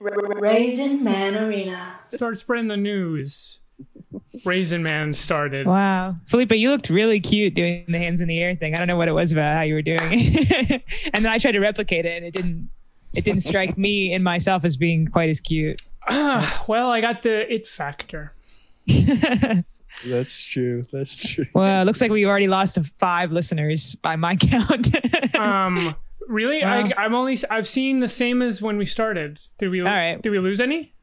Raisin Man Arena. Start spreading the news. Raisin Man started. Wow. Felipe, you looked really cute doing the hands in the air thing. I don't know what it was about how you were doing it. and then I tried to replicate it and it didn't it didn't strike me and myself as being quite as cute. well, I got the it factor. That's true. That's true. Well, it looks like we already lost five listeners by my count. um really? Wow. I I'm only I've seen the same as when we started. Did we All right. did we lose any?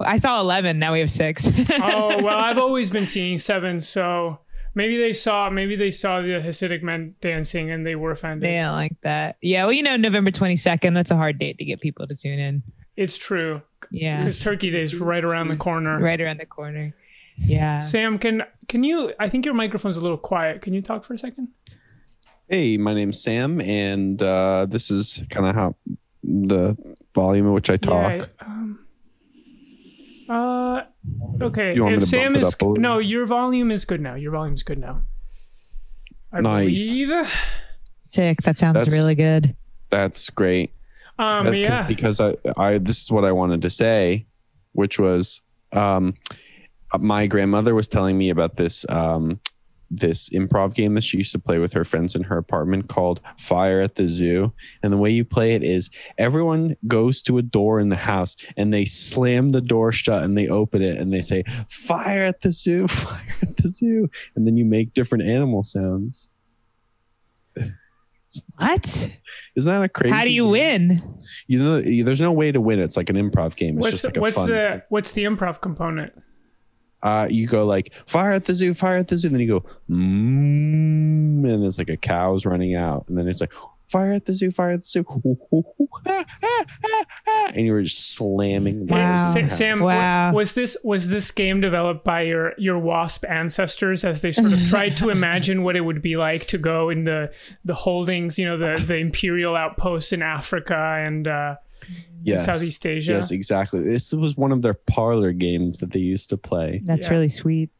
I saw 11. Now we have six. oh well, I've always been seeing seven, so maybe they saw maybe they saw the Hasidic men dancing and they were offended. They don't like that. Yeah. Well, you know, November 22nd, that's a hard date to get people to tune in. It's true Yeah. because Turkey Day is right around the corner. Right around the corner. Yeah. Sam, can can you? I think your microphone's a little quiet. Can you talk for a second? Hey, my name's Sam, and uh, this is kind of how the volume at which I talk. Yeah, um, uh, okay. You want me if to Sam bump it is up a no, your volume is good now. Your volume's good now. I Nice. believe. Sick. That sounds That's- really good. That's great. Um, That's yeah. Because I, I, this is what I wanted to say, which was, um, my grandmother was telling me about this, um, this improv game that she used to play with her friends in her apartment called Fire at the Zoo. And the way you play it is everyone goes to a door in the house and they slam the door shut and they open it and they say, Fire at the zoo, fire at the zoo. And then you make different animal sounds. What? Isn't that a crazy? How do you game? win? You know, there's no way to win. It's like an improv game. It's What's just the, like a what's fun. the what's the improv component? Uh, you go like fire at the zoo, fire at the zoo, and then you go mm, and it's like a cow's running out, and then it's like fire at the zoo, fire at the zoo, and you were just slamming. Wow. in the house. Sam, wa- Wow. was this was this game developed by your your wasp ancestors as they sort of tried to imagine what it would be like to go in the the holdings, you know, the the imperial outposts in Africa and uh, yes. Southeast Asia? Yes, exactly. This was one of their parlor games that they used to play. That's Yeah. really sweet.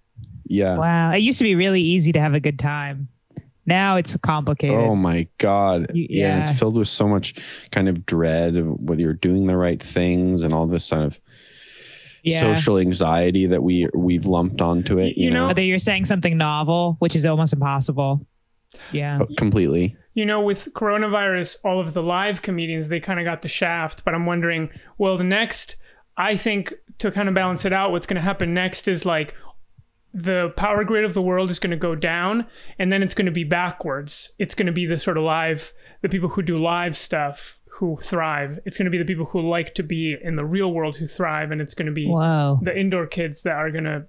Yeah. Wow. It used to be really easy to have a good time. Now it's complicated. Oh my god! You- yeah, yeah. it's filled with so much kind of dread of whether you're doing the right things and all this kind of yeah. social anxiety that we we've lumped onto it. You, You know- know, Whether you're saying something novel, which is almost impossible. Yeah. Oh, completely. you know, with coronavirus, all of the live comedians, they kind of got the shaft. But I'm wondering, well, the next, I think to kind of balance it out, what's going to happen next is like the power grid of the world is going to go down and then it's going to be backwards. It's going to be the sort of live, the people who do live stuff who thrive. It's going to be the people who like to be in the real world who thrive. And it's going to be Whoa. the indoor kids that are going to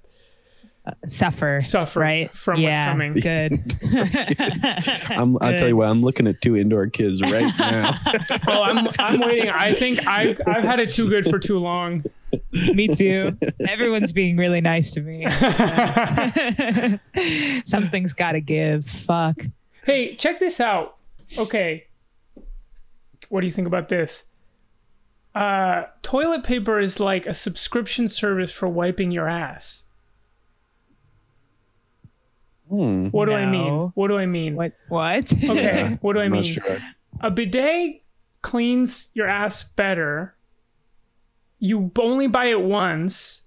Suffer. suffer Right. from yeah. what's coming. Good. I'm, I'll tell you what. I'm looking at two indoor kids right now. Oh, I'm, I'm waiting. I think I've, I've had it too good for too long. Me too. Everyone's being really nice to me. Something's got to give. Fuck. Hey, check this out. Okay. What do you think about this? Uh, toilet paper is like a subscription service for wiping your ass. Hmm. What do I mean? What do I mean? What? What? Okay, what do I mean? sure. A bidet cleans your ass better. You only buy it once.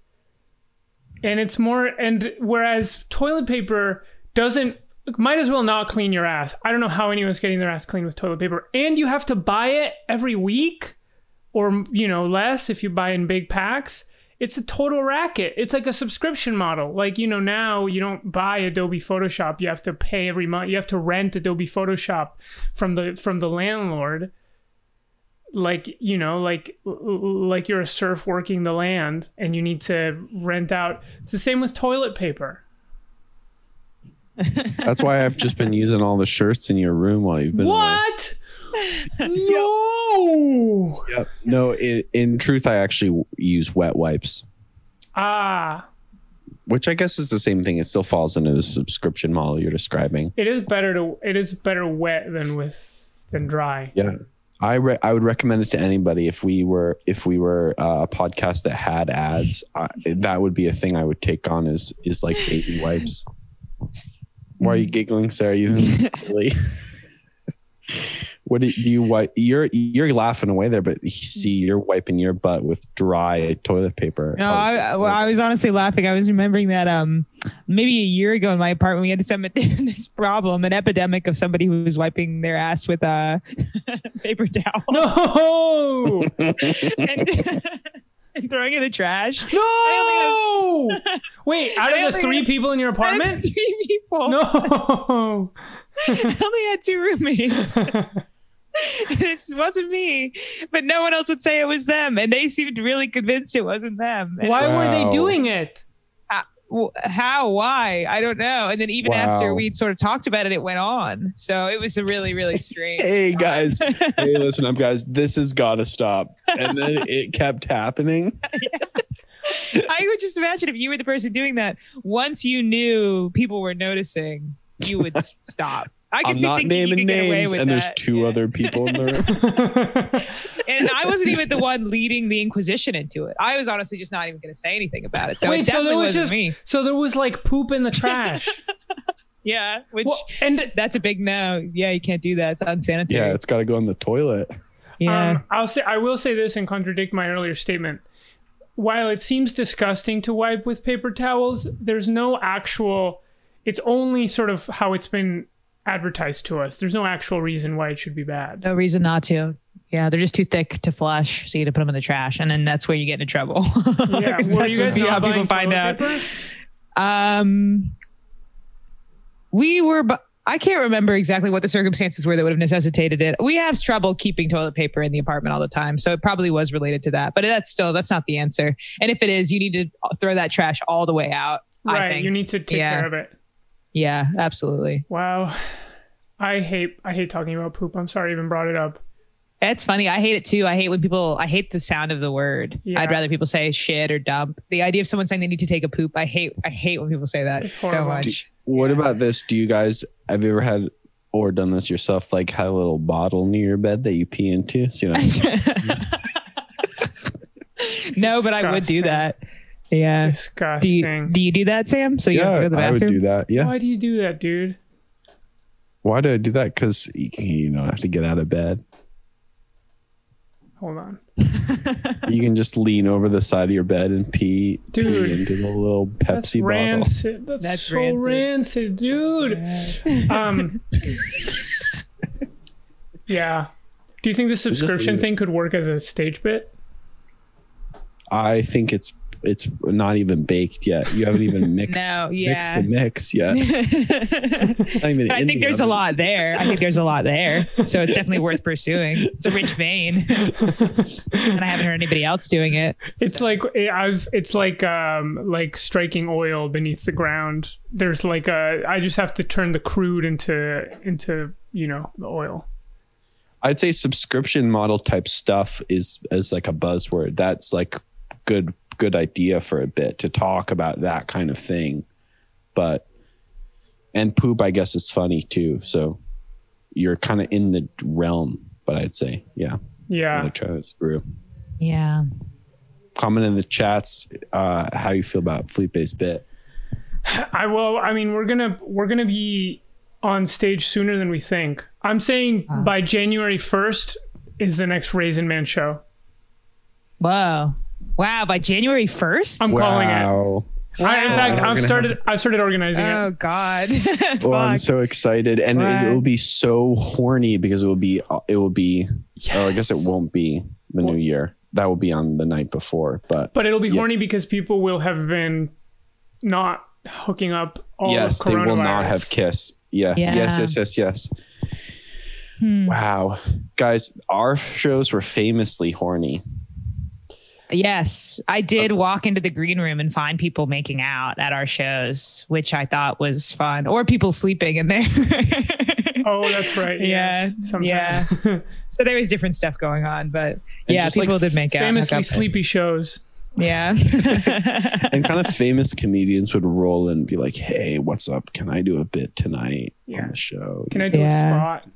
And it's more and whereas toilet paper doesn't might as well not clean your ass. I don't know how anyone's getting their ass clean with toilet paper. And you have to buy it every week or you know less if you buy in big packs. It's a total racket. It's like a subscription model. Like, you know, now you don't buy Adobe Photoshop. You have to pay every month. You have to rent Adobe Photoshop from the from the landlord. Like, you know, like like you're a serf working the land and you need to rent out. It's the same with toilet paper. That's why I've just been using all the shirts in your room while you've been away. What? no. Yep. No, in, in truth, I actually use wet wipes, Ah, which I guess is the same thing. It still falls into the subscription model you're describing. it is better to it is better wet than with than dry. Yeah. I re- I would recommend it to anybody if we were if we were uh, a podcast that had ads. I, that would be a thing I would take on is is like baby wipes. Why are you giggling, Sarah? You really What do you, do you wipe? You're you're laughing away there, but see, you're wiping your butt with dry toilet paper. No, I, well, I was honestly laughing. I was remembering that um maybe a year ago in my apartment we had some this problem, an epidemic of somebody who was wiping their ass with a paper towel No, and, and throwing it in the trash. no. Wait, out I of the three have- people in your apartment? three people. No. I only had two roommates. it wasn't me, but no one else would say it was them, and they seemed really convinced it wasn't them. And Why were they doing it? Uh, w- how why i don't know and then even after we'd sort of talked about it it went on so it was a really really strange Hey guys, hey, listen up, guys. This has got to stop. And then it kept happening. i would just imagine if you were the person doing that once you knew people were noticing you would stop i could I'm see not thinking you naming could get away names, with and there's that. two Yeah. other people in the room. and i wasn't even the one leading the inquisition into it i was honestly just not even going to say anything about it so Wait, it so definitely there was wasn't just me so there was like poop in the trash. yeah which Well, and that's a big no yeah you can't do that it's unsanitary Yeah, it's got to go in the toilet. yeah Um, I'll say I will say this and contradict my earlier statement. While it seems disgusting to wipe with paper towels, there's no actual. It's only sort of how it's been advertised to us. There's no actual reason why it should be bad. No reason not to. Yeah, they're just too thick to flush, so you have to put them in the trash, and then that's where you get into trouble. yeah, that's you guys how people find out. paper? Um, we were, bu- I can't remember exactly what the circumstances were that would have necessitated it. We have trouble keeping toilet paper in the apartment all the time, so it probably was related to that. But that's still that's not the answer. And if it is, you need to throw that trash all the way out. Right, you need to take Yeah. care of it. Yeah, absolutely. Wow, I hate I hate talking about poop. I'm sorry I even brought it up. It's funny. I hate it too. I hate when people, I hate the sound of the word. Yeah. I'd rather people say shit or dump. The idea of someone saying they need to take a poop, I hate, I hate when people say that so horrible. much. What about this? Do you guys have you ever had or done this yourself? Like had a little bottle near your bed that you pee into? So, you know, no, but I would do that. Yeah. Do Disgusting. you, do you do that, Sam? So you have to go to the I would bathroom? do that. Yeah. Why do you do that, dude? Why do I do that? Because you, you don't have to get out of bed. Hold on, You can just lean over the side of your bed and pee, Dude. pee into the little that's Pepsi bottle. rancid. That's, That's so rancid. rancid, dude. um, yeah. Do you think the subscription leave it. thing could work as a stage bit? I think it's it's not even baked yet. You haven't even mixed, No, mixed the mix yet. Not even I think the there's a lot there. I think there's a lot there. So it's definitely worth pursuing. It's a rich vein. and I haven't heard anybody else doing it. It's like I've. It's like um like striking oil beneath the ground. There's like a. I just have to turn the crude into into you know the oil. I'd say subscription model type stuff is is like a buzzword. That's like good good idea for a bit to talk about that kind of thing. But and poop, I guess, is funny too. So you're kind of in the realm. But I'd say, yeah, Yeah. I'll try this through. Yeah. Comment in the chats uh, how you feel about Felipe's bit. I will. I mean, we're gonna we're gonna be on stage sooner than we think. I'm saying by January 1st is the next Raisin Man show. Whoa. Wow. By January 1st? I'm calling it. wow. I, in fact, We're I've gonna started. I've started organizing Oh it. God. Well, I'm Fuck. so excited, and Wow. it will be so horny because it will be. It will be. Oh, I guess it Yes. won't be the new year. That will be on the night before, but But it'll be Yeah. horny because people will have been not hooking up all yes, of they coronavirus. will not have kissed. Yes, Yeah. yes, yes, yes, yes. Hmm. Wow, guys, our shows were famously horny. Yes, I did walk into the green room and find people making out at our shows, which I thought was fun, or people sleeping in there. Oh, that's right. Yeah, yes, sometimes. so there was different stuff going on, but And yeah, just, like, people did make out. Famously sleepy shows. Yeah. And kind of famous comedians would roll and be like, "Hey, what's up? Can I do a bit tonight Yeah. on the show?" Can I do Yeah. a spot?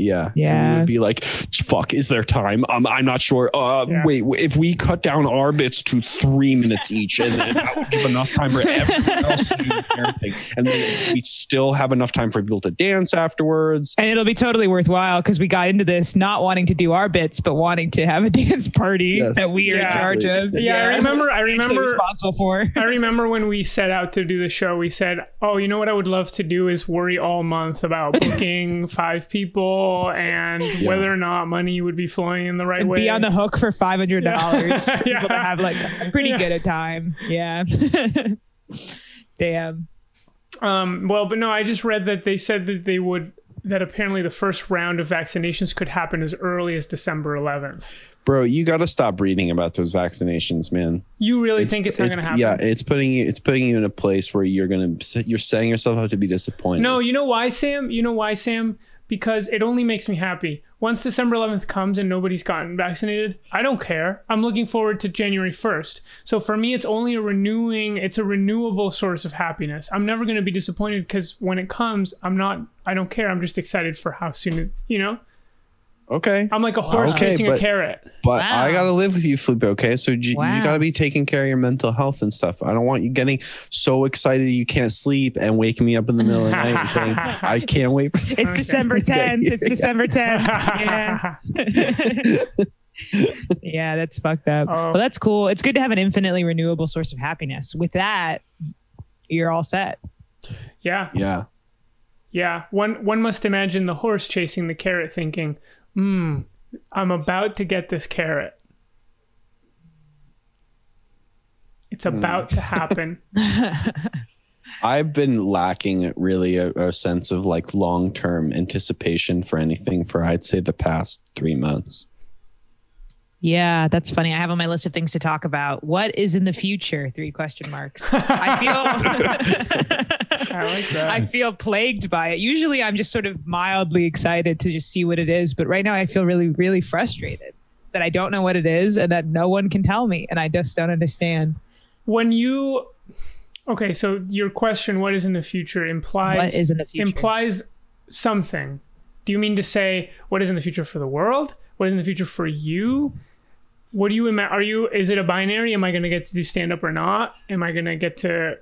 Yeah. Yeah. We would be like, fuck, is there time? Um, I'm not sure. Uh, Yeah. wait, if we cut down our bits to three minutes each, and then that would give enough time for everyone else to do their thing, and then we still have enough time for people to dance afterwards. And it'll be totally worthwhile because we got into this not wanting to do our bits, but wanting to have a dance party Yes. that we are Yeah. in charge of. Yeah, I remember. I remember. responsible for. I remember when we set out to do the show, we said, "Oh, you know what I would love to do is worry all month about booking five people and whether or not money would be flowing in the right And way." be on the hook for five hundred dollars. Yeah. People to have like a pretty Yeah. good a time. Yeah. Damn. Um, well, but no, I just read that they said that they would that apparently the first round of vaccinations could happen as early as December 11th. Bro, you got to stop reading about those vaccinations, man. You really think it's not going to happen? Yeah, it's putting you. It's putting you in a place where you're gonna. You're setting yourself up to be disappointed. No, you know why, Sam? You know why, Sam? Because it only makes me happy. Once December 11th comes and nobody's gotten vaccinated, I don't care. I'm looking forward to January 1st. So for me, it's only a renewing, it's a renewable source of happiness. I'm never going to be disappointed because when it comes, I'm not, I don't care. I'm just excited for how soon, you know? Okay, I'm like a horse Okay, chasing a carrot. but Wow. I gotta live with you, Felipe. Okay, so you, Wow. you gotta be taking care of your mental health and stuff. I don't want you getting so excited you can't sleep and waking me up in the middle of the night and saying, "I can't wait." For It's December tenth. It's December tenth. Yeah. yeah, that's fucked up. Oh. Well, that's cool. It's good to have an infinitely renewable source of happiness. With that, you're all set. yeah. yeah, Yeah, one one must imagine the horse chasing the carrot, thinking, "Hmm, I'm about to get this carrot. It's about to happen." I've been lacking really a, a sense of like long term anticipation for anything for I'd say the past three months. Yeah, that's funny. I have on my list of things to talk about. What is in the future? Three question marks. I feel I like. I feel plagued by it. Usually I'm just sort of mildly excited to just see what it is, but right now I feel really really frustrated that I don't know what it is and that no one can tell me and I just don't understand. when you okay, so your question, "What is in the future?" implies What is in the future? implies something. Do you mean to say what is in the future for the world? What is in the future for you? What do you ima- are you is it a binary? Am I going to get to do stand up or not? Am I going to get to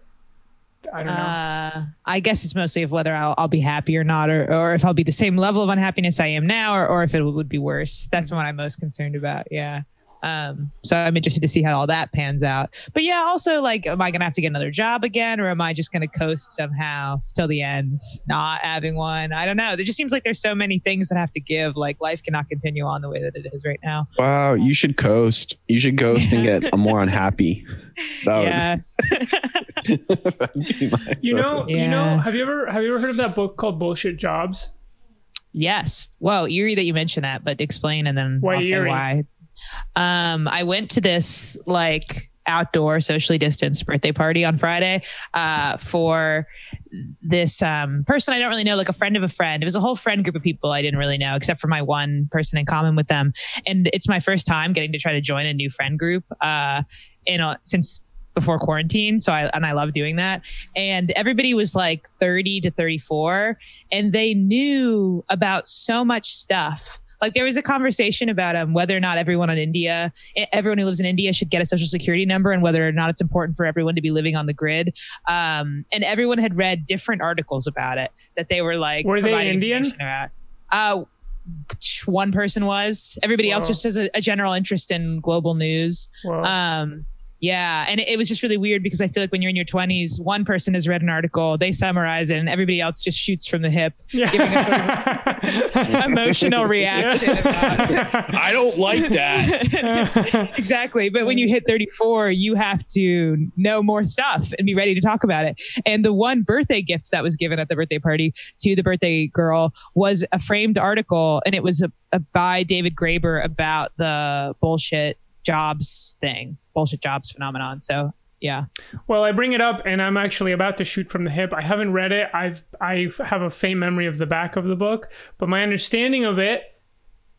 I don't know. Uh, I guess it's mostly of whether I'll, I'll be happy or not, or, or if I'll be the same level of unhappiness I am now, or, or if it would be worse. That's what I'm most concerned about. Yeah. Um, so I'm interested to see how all that pans out. But yeah, also like, am I gonna have to get another job again, or am I just gonna coast somehow till the end, not having one? I don't know. There just seems like there's so many things that have to give. Like life cannot continue on the way that it is right now. Wow, you should coast. You should coast and get a more unhappy. That yeah. that'd You know, you know, Yeah. have you ever have you ever heard of that book called Bullshit Jobs? Yes. Well, eerie that you mentioned that, but explain and then Why I'll say eerie? why. Um, I went to this like outdoor socially distanced birthday party on Friday uh, for this um, person I don't really know, like a friend of a friend. It was a whole friend group of people I didn't really know, except for my one person in common with them. And it's my first time getting to try to join a new friend group uh, in a, since before quarantine. So I and I love doing that. And everybody was like 30 to 34, and they knew about so much stuff. Like there was a conversation about um, whether or not everyone in India, everyone who lives in India, should get a social security number, and whether or not it's important for everyone to be living on the grid. Um, and everyone had read different articles about it that they were like, Were they Indian? About. Uh, one person was. Everybody else just has a, a general interest in global news. Um, yeah, and it, it was just really weird because I feel like when you're in your 20s, one person has read an article, they summarize it, and everybody else just shoots from the hip. yeah. giving a Emotional reaction. about- I don't like that. exactly. But when you hit 34, you have to know more stuff and be ready to talk about it. And the one birthday gift that was given at the birthday party to the birthday girl was a framed article, and it was a, a by David Graeber about the bullshit jobs thing, bullshit jobs phenomenon. So yeah. Well, I bring it up, and I'm actually about to shoot from the hip. I haven't read it. I've I have a faint memory of the back of the book, but my understanding of it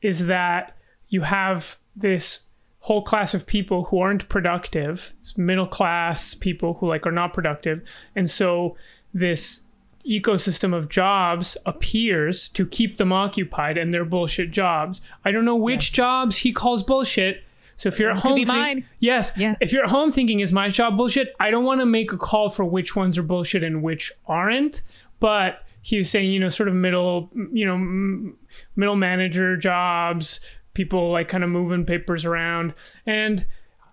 is that you have this whole class of people who aren't productive. It's middle class people who like are not productive, and so this ecosystem of jobs appears to keep them occupied and they're bullshit jobs. I don't know which Yes. jobs he calls bullshit. So if you're at home, be think- mine. yes, Yeah. If you're at home thinking is my job bullshit, I don't want to make a call for which ones are bullshit and which aren't. But he was saying, you know, sort of middle, you know, m- middle manager jobs, people like kind of moving papers around, and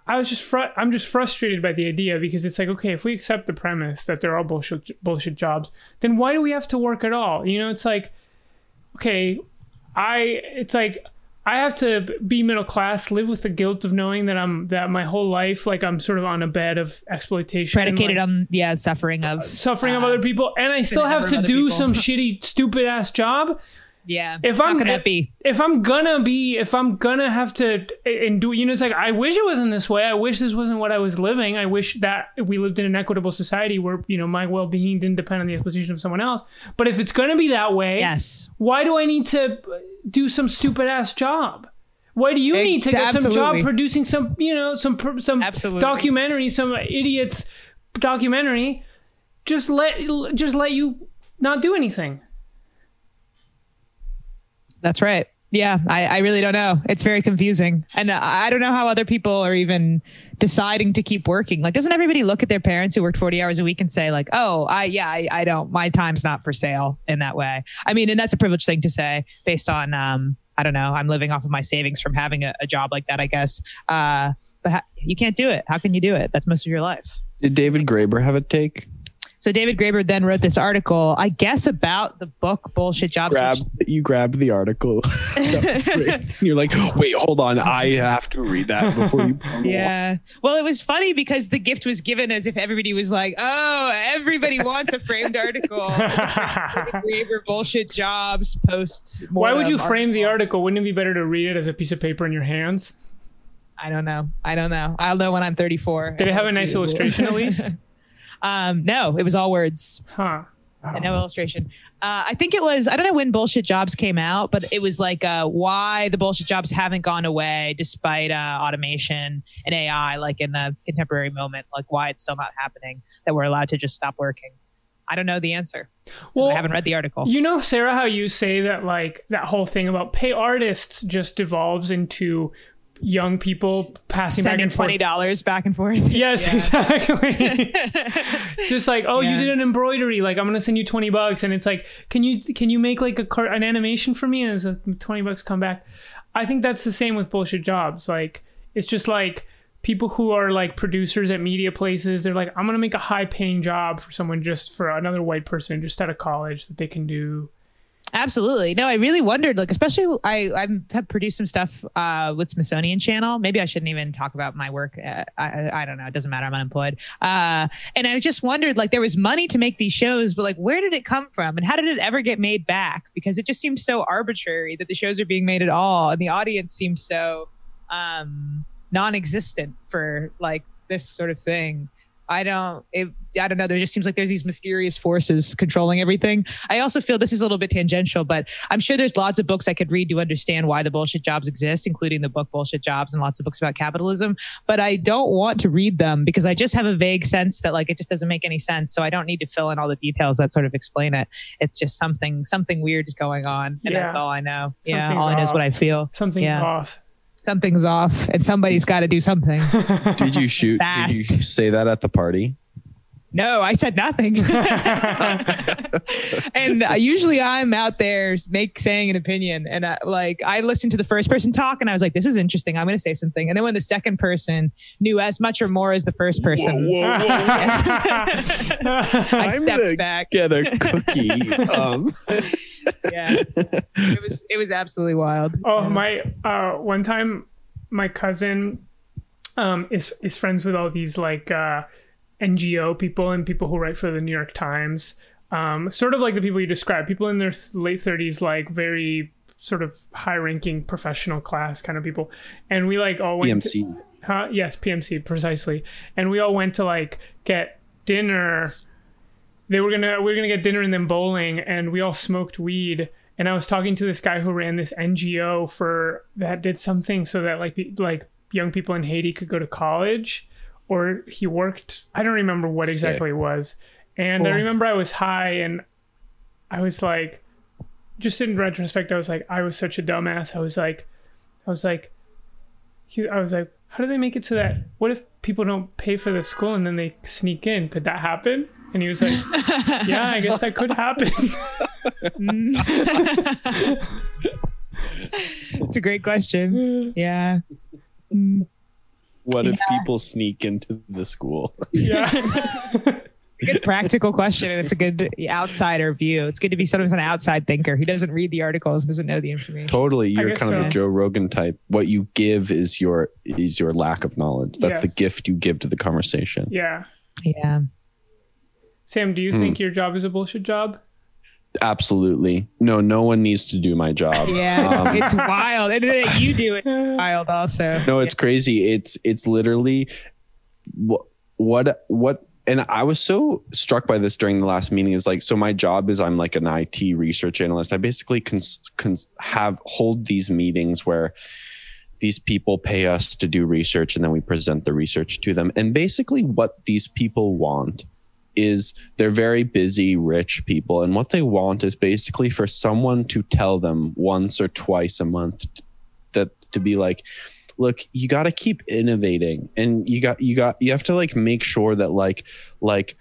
I was just fr- I'm just frustrated by the idea because it's like okay if we accept the premise that there are all bullshit bullshit jobs then why do we have to work at all you know it's like okay I it's like I have to be middle class live with the guilt of knowing that I'm that my whole life like I'm sort of on a bed of exploitation Predicated like, on yeah suffering of suffering of uh, other people and I still have to do people. some shitty stupid ass job yeah. If I'm- gonna be? if I'm gonna be, if I'm gonna have to and do, you know, it's like I wish it wasn't this way. I wish this wasn't what I was living. I wish that we lived in an equitable society where you know my well-being didn't depend on the exploitation of someone else. But if it's gonna be that way, Yes. why do I need to do some stupid ass job? Why do you Ex- need to get some job producing some, you know, some some Absolutely. documentary, some idiots documentary? Just let just let you not do anything. That's right. Yeah, I, I really don't know. It's very confusing. And I don't know how other people are even deciding to keep working. Like, doesn't everybody look at their parents who worked 40 hours a week and say, like, oh, I, yeah, I, I don't, my time's not for sale in that way? I mean, and that's a privileged thing to say based on, um, I don't know, I'm living off of my savings from having a, a job like that, I guess. Uh, but ha- you can't do it. How can you do it? That's most of your life. Did David Graeber have a take? So David Graeber then wrote this article, I guess, about the book Bullshit Jobs. which- Grab you grabbed the article. That was great. You're like, wait, hold on, I have to read that before you. Yeah. Well, it was funny because the gift was given as if everybody was like, "Oh, everybody wants a framed article." Graeber bullshit jobs posts. Why would you frame the article? Wouldn't it be better to read it as a piece of paper in your hands? I don't know. I don't know. I'll know when I'm 34. Did it have a nice illustration at least? Um, no, it was all words. Huh. and no illustration. Uh, I think it was, I don't know when Bullshit Jobs came out, but it was like uh, why the bullshit jobs haven't gone away despite uh, automation and AI, like in the contemporary moment, like why it's still not happening, that we're allowed to just stop working. I don't know the answer. Well, I haven't read the article. You know, Sarah, how you say that like that whole thing about pay artists just devolves into young people passing back and twenty dollars back and forth. Yes, Yeah. exactly. just like, oh, you did an embroidery. Like, I'm gonna send you twenty bucks, and it's like, can you can you make like a car- an animation for me? And it's like twenty bucks come back. I think that's the same with bullshit jobs. Like, it's just like people who are like producers at media places. They're like, I'm gonna make a high paying job for someone just for another white person just out of college that they can do. Absolutely. No, I really wondered, like, especially I I have produced some stuff uh, with Smithsonian Channel. Maybe I shouldn't even talk about my work. Uh, I, I don't know. It doesn't matter. I'm unemployed. Uh, and I just wondered, like, there was money to make these shows, but like, where did it come from, and how did it ever get made back? Because it just seems so arbitrary that the shows are being made at all, and the audience seems so um, non-existent for like this sort of thing. I don't. It, I don't know. There just seems like there's these mysterious forces controlling everything. I also feel this is a little bit tangential, but I'm sure there's lots of books I could read to understand why the bullshit jobs exist, including the book Bullshit Jobs and lots of books about capitalism. But I don't want to read them because I just have a vague sense that like it just doesn't make any sense. So I don't need to fill in all the details that sort of explain it. It's just something something weird is going on, and that's all I know. yeah, Something's all I know is what I feel. Something's Yeah. off. Something's off, and somebody's got to do something. Did you shoot? Did you say that at the party? No, I said nothing. and uh, usually I'm out there make saying an opinion, and I, like I listened to the first person talk, and I was like, "This is interesting. I'm going to say something." And then when the second person knew as much or more as the first person, I I'm stepped gonna back. Get a cookie. um, Yeah, it was it was absolutely wild. Oh my! Uh, one time, my cousin um, is is friends with all these like uh, NGO people and people who write for the New York Times. Um, sort of like the people you described, people in their th- late thirties, like very sort of high-ranking professional class kind of people. And we like all went. to- PMC. Huh? Yes, PMC precisely. And we all went to like get dinner. They were gonna we were gonna get dinner and then bowling, and we all smoked weed. And I was talking to this guy who ran this NGO for that did something so that like like young people in Haiti could go to college, or he worked. I don't remember what exactly it was. And I remember I was high and I was like, just in retrospect, I was like, I was such a dumbass. I was like, I was like, he, I was like, how do they make it so that what if people don't pay for the school and then they sneak in? Could that happen? And he was like, Yeah, I guess that could happen. it's a great question. Yeah. Mm. What if people sneak into the school? yeah. good practical question and it's a good outsider view it's good to be sometimes an outside thinker who doesn't read the articles doesn't know the information totally you're guess kind of so. the joe rogan type what you give is your is your lack of knowledge that's the gift you give to the conversation Yeah. yeah Sam, do you Hmm. think your job is a bullshit job? Absolutely. No no one needs to do my job. Yeah it's, Um, it's wild. And then you do it wild also. No it's crazy. It's it's literally what what what and i was so struck by this during the last meeting is like so my job is i'm like an it research analyst. I basically cons, cons, have hold these meetings where these people pay us to do research and then we present the research to them. And basically what these people want is they're very busy rich people and what they want is basically for someone to tell them once or twice a month that to be like look you got to keep innovating and you got you got you have to like make sure that like like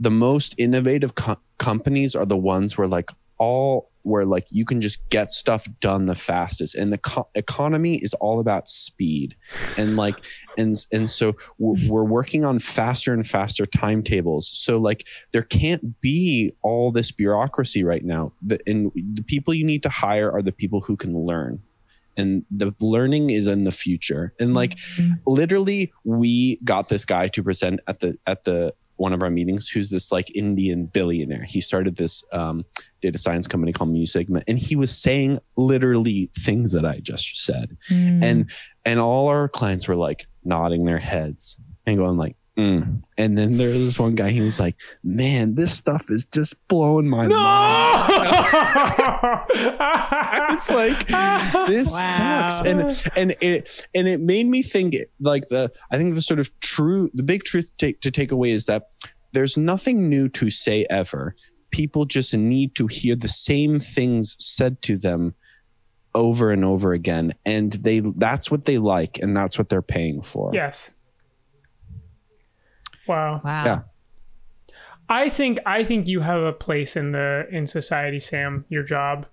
the most innovative co- companies are the ones where like all where like you can just get stuff done the fastest. And the co- economy is all about speed. And like and and so we're, we're working on faster and faster timetables. So like there can't be all this bureaucracy right now. The, and the people you need to hire are the people who can learn. And the learning is in the future. And like Mhm. literally we got this guy to present at the at the one of our meetings who's this like indian billionaire he started this um, data science company called mu sigma and he was saying literally things that i just said Mm. and and all our clients were like nodding their heads and going like mm. and then there was this one guy he was like man this stuff is just blowing my No! mind I was like, this Wow. sucks. And and it and it made me think like the I think the sort of true the big truth to take, to take away is that there's nothing new to say ever. People just need to hear the same things said to them over and over again and they that's what they like and that's what they're paying for. yes. Wow. wow Yeah. I think I think you have a place in the in society, Sam. Your job,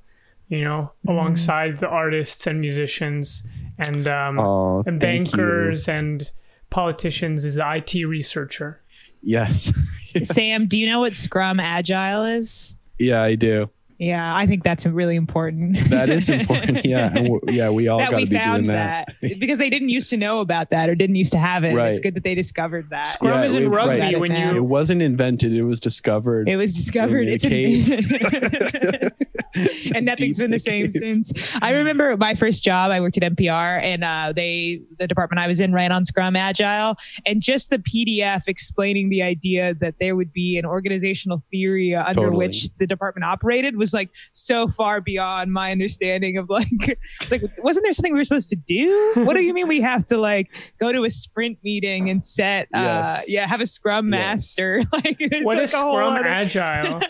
you know, Mm-hmm. alongside the artists and musicians and um, Oh, and thank you. bankers and politicians is the IT researcher. Yes. sam do you know what scrum agile is Yeah, I do. Yeah i think that's really important That is important. Yeah. And w- yeah, we all that got we to be found doing that. that. because they didn't used to know about that or didn't used to have it. and It's good that they discovered that. Scrum Yeah, is in rugby right. when It you It wasn't invented, it was discovered. It was discovered. In a It's cave. and nothing's been the same since. I remember my first job. I worked at NPR, and uh, they the department I was in ran on Scrum Agile, and just the PDF explaining the idea that there would be an organizational theory under Totally. which the department operated was like so far beyond my understanding of like it's like wasn't there something we were supposed to do? What do you mean we have to like go to a sprint meeting and set uh Yes. yeah have a Scrum Yes. master like what like is a Scrum Agile?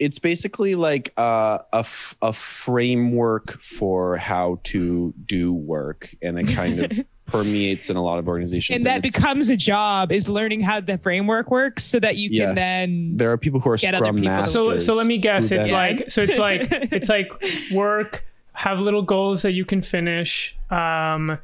It's basically like uh, a, f- a framework for how to do work and it kind of permeates in a lot of organizations and that it's- becomes a job is learning how the framework works so that you can Yes. then there are people who are Get other scrum people masters so so let me guess. It's then- like so it's like it's like work. Have little goals that you can finish. Um,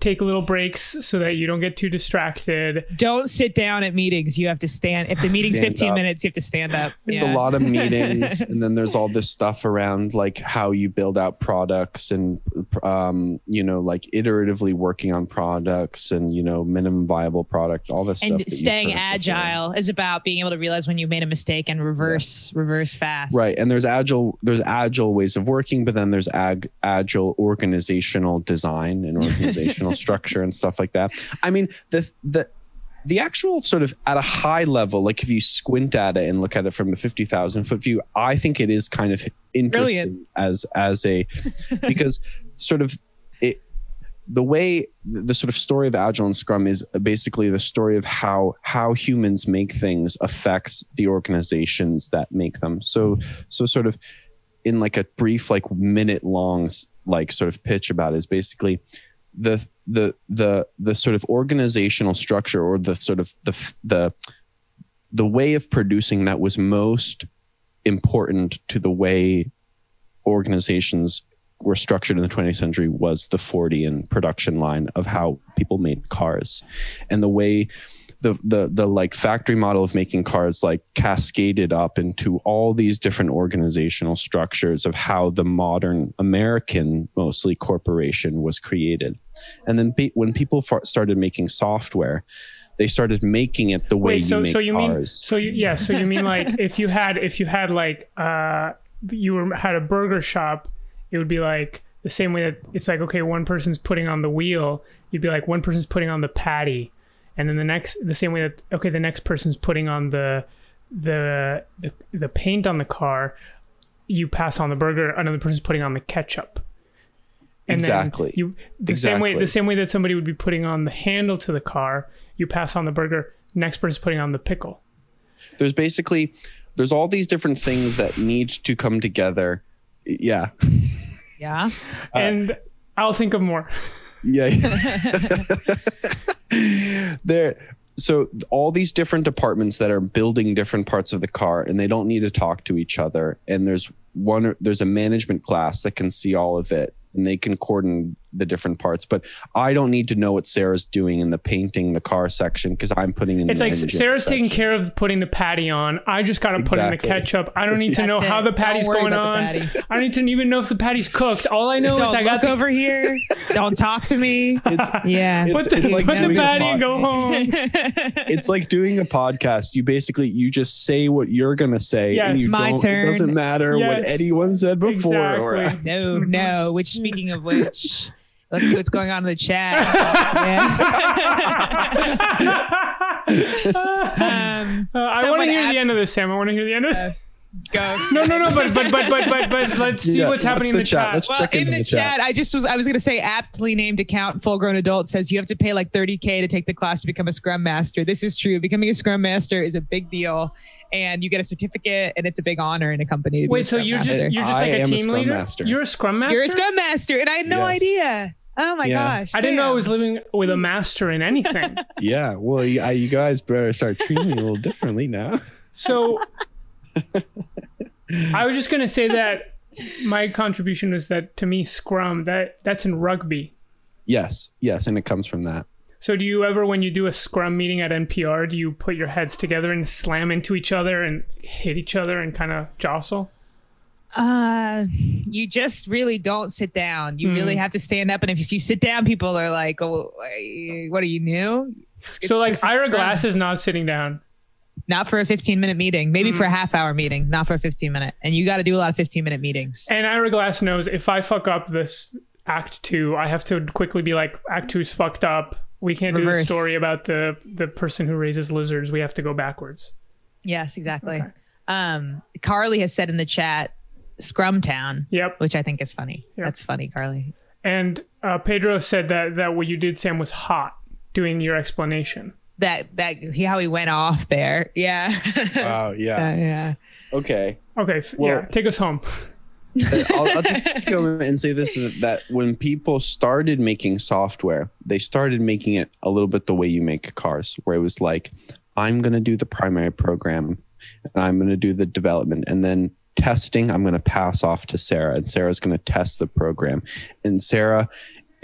take little breaks so that you don't get too distracted. don't sit down at meetings you have to stand if the meeting's Stand 15 up. minutes you have to stand up it's Yeah. a lot of meetings and then there's all this stuff around like how you build out products and um, you know like iteratively working on products and you know minimum viable product all this stuff and staying heard before. agile is about being able to realize when you made a mistake and reverse reverse fast right and there's agile there's agile ways of working but then there's ag, agile organizational design and organizational structure and stuff like that i mean the the the actual sort of at a high level like if you squint at it and look at it from a 50,000 foot view i think it is kind of interesting Brilliant. as as a because sort of it the way the, sort of story of agile and scrum is basically the story of how how humans make things affects the organizations that make them so so sort of in like a brief like minute long like sort of pitch about it is basically the the the the sort of organizational structure or the sort of the the the way of producing that was most important to the way organizations were structured in the 20th century was the Fordian production line of how people made cars. And the way the the the like factory model of making cars like cascaded up into all these different organizational structures of how the modern American mostly corporation was created and then be, when people started making software they started making it the way Wait, so, you make so you cars. mean so you yeah so you mean like if you had if you had like uh you were had a burger shop it would be like the same way that it's like okay one person's putting on the wheel you'd be like one person's putting on the patty and then the next the same way that okay the next person's putting on the the the, the paint on the car you pass on the burger another person's putting on the ketchup. And exactly. you the exactly. same way the same way that somebody would be putting on the handle to the car you pass on the burger next person's putting on the pickle. There's basically there's all these different things that need to come together. Yeah. Yeah. Uh, and i'll think of more yeah there so all these different departments that are building different parts of the car and they don't need to talk to each other and there's one there's a management class that can see all of it and they can coordinate the different parts. But I don't need to know what Sarah's doing in the painting the car section because I'm putting in. It's like Sarah's section. taking care of putting the patty on. I just got to exactly. put in the ketchup. I don't need to know it. how the patty's going on. Patty. I don't need to even know if the patty's cooked. All I know don't is I got look the, over here. Don't talk to me. It's, yeah. put the, it's like put the patty and go home. it's like doing a podcast. You basically you just say what you're gonna say. and Yes. you My don't, turn. It doesn't matter what anyone said before. Or, Exactly. no, no. Which speaking of which, let's see what's going on in the chat. Um, I want to hear the end of this, Sam. I want to hear the end of this. Go. No, no, no. But but but but but but let's see Yeah, what's happening in the the chat? chat. Let's Well, check in into the, the chat, chat. I just was I was gonna say aptly named account full grown adult says you have to pay like 30k to take the class to become a scrum master. This is true. Becoming a scrum master is a big deal, and you get a certificate, and it's a big honor in a company. To be a Wait, so you're just you're just like a am a team Scrum leader? Master. You're a scrum master. you're a scrum master, and I had no Yes. idea. Oh my Yeah. gosh! I didn't know I was living with a master in anything. yeah. Well, you, I- you guys better start treating me a little differently now. So I was just gonna say that my contribution was that to me Scrum that that's in rugby. Yes. Yes, and it comes from that. So do you ever when you do a Scrum meeting at NPR, do you put your heads together and slam into each other and hit each other and kind of jostle? Uh, you just really don't sit down. You Hmm. really have to stand up, and if you sit down, people are like, "Oh, what are you new?" so like Ira Glass is not sitting down. Not for a 15 minute meeting, maybe Hmm. for a half hour meeting, not for a 15 minute. And you got to do a lot of 15 minute meetings. And Ira Glass knows if I fuck up this act two, I have to quickly be like, Act two's fucked up. We can't do the story about the the person who raises lizards. We have to go backwards. Yes, exactly. Okay. Um, Carly has said in the chat, Scrum Town, Yep. which I think is funny. Yeah. That's funny, Carly. And uh, Pedro said that that what you did, Sam, was hot. Doing your explanation. That that he, how he went off there. Yeah. Wow. Yeah. Uh, yeah. Okay. Okay, Well- yeah, take us home. I'll, I'll just go and say this is that when people started making software, they started making it a little bit the way you make cars, where it was like, I'm going to do the primary program and I'm going to do the development and then testing, I'm going to pass off to Sarah and Sarah's going to test the program. And Sarah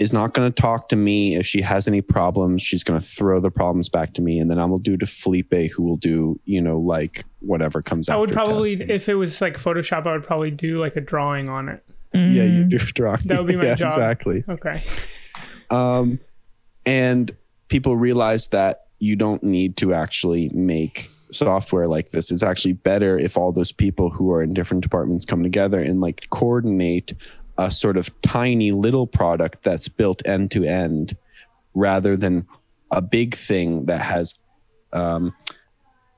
is not going to talk to me if she has any problems. She's going to throw the problems back to me. And then I will do to Felipe, who will do, you know, like whatever comes out. I would probably, if it was like Photoshop, I would probably do like a drawing on it. yeah, you Mm. do drawing. That would be my yeah, job. Exactly. Okay. um, and people realize that you don't need to actually make software like this it's actually better if all those people who are in different departments come together and like coordinate a sort of tiny little product that's built end to end rather than a big thing that has um,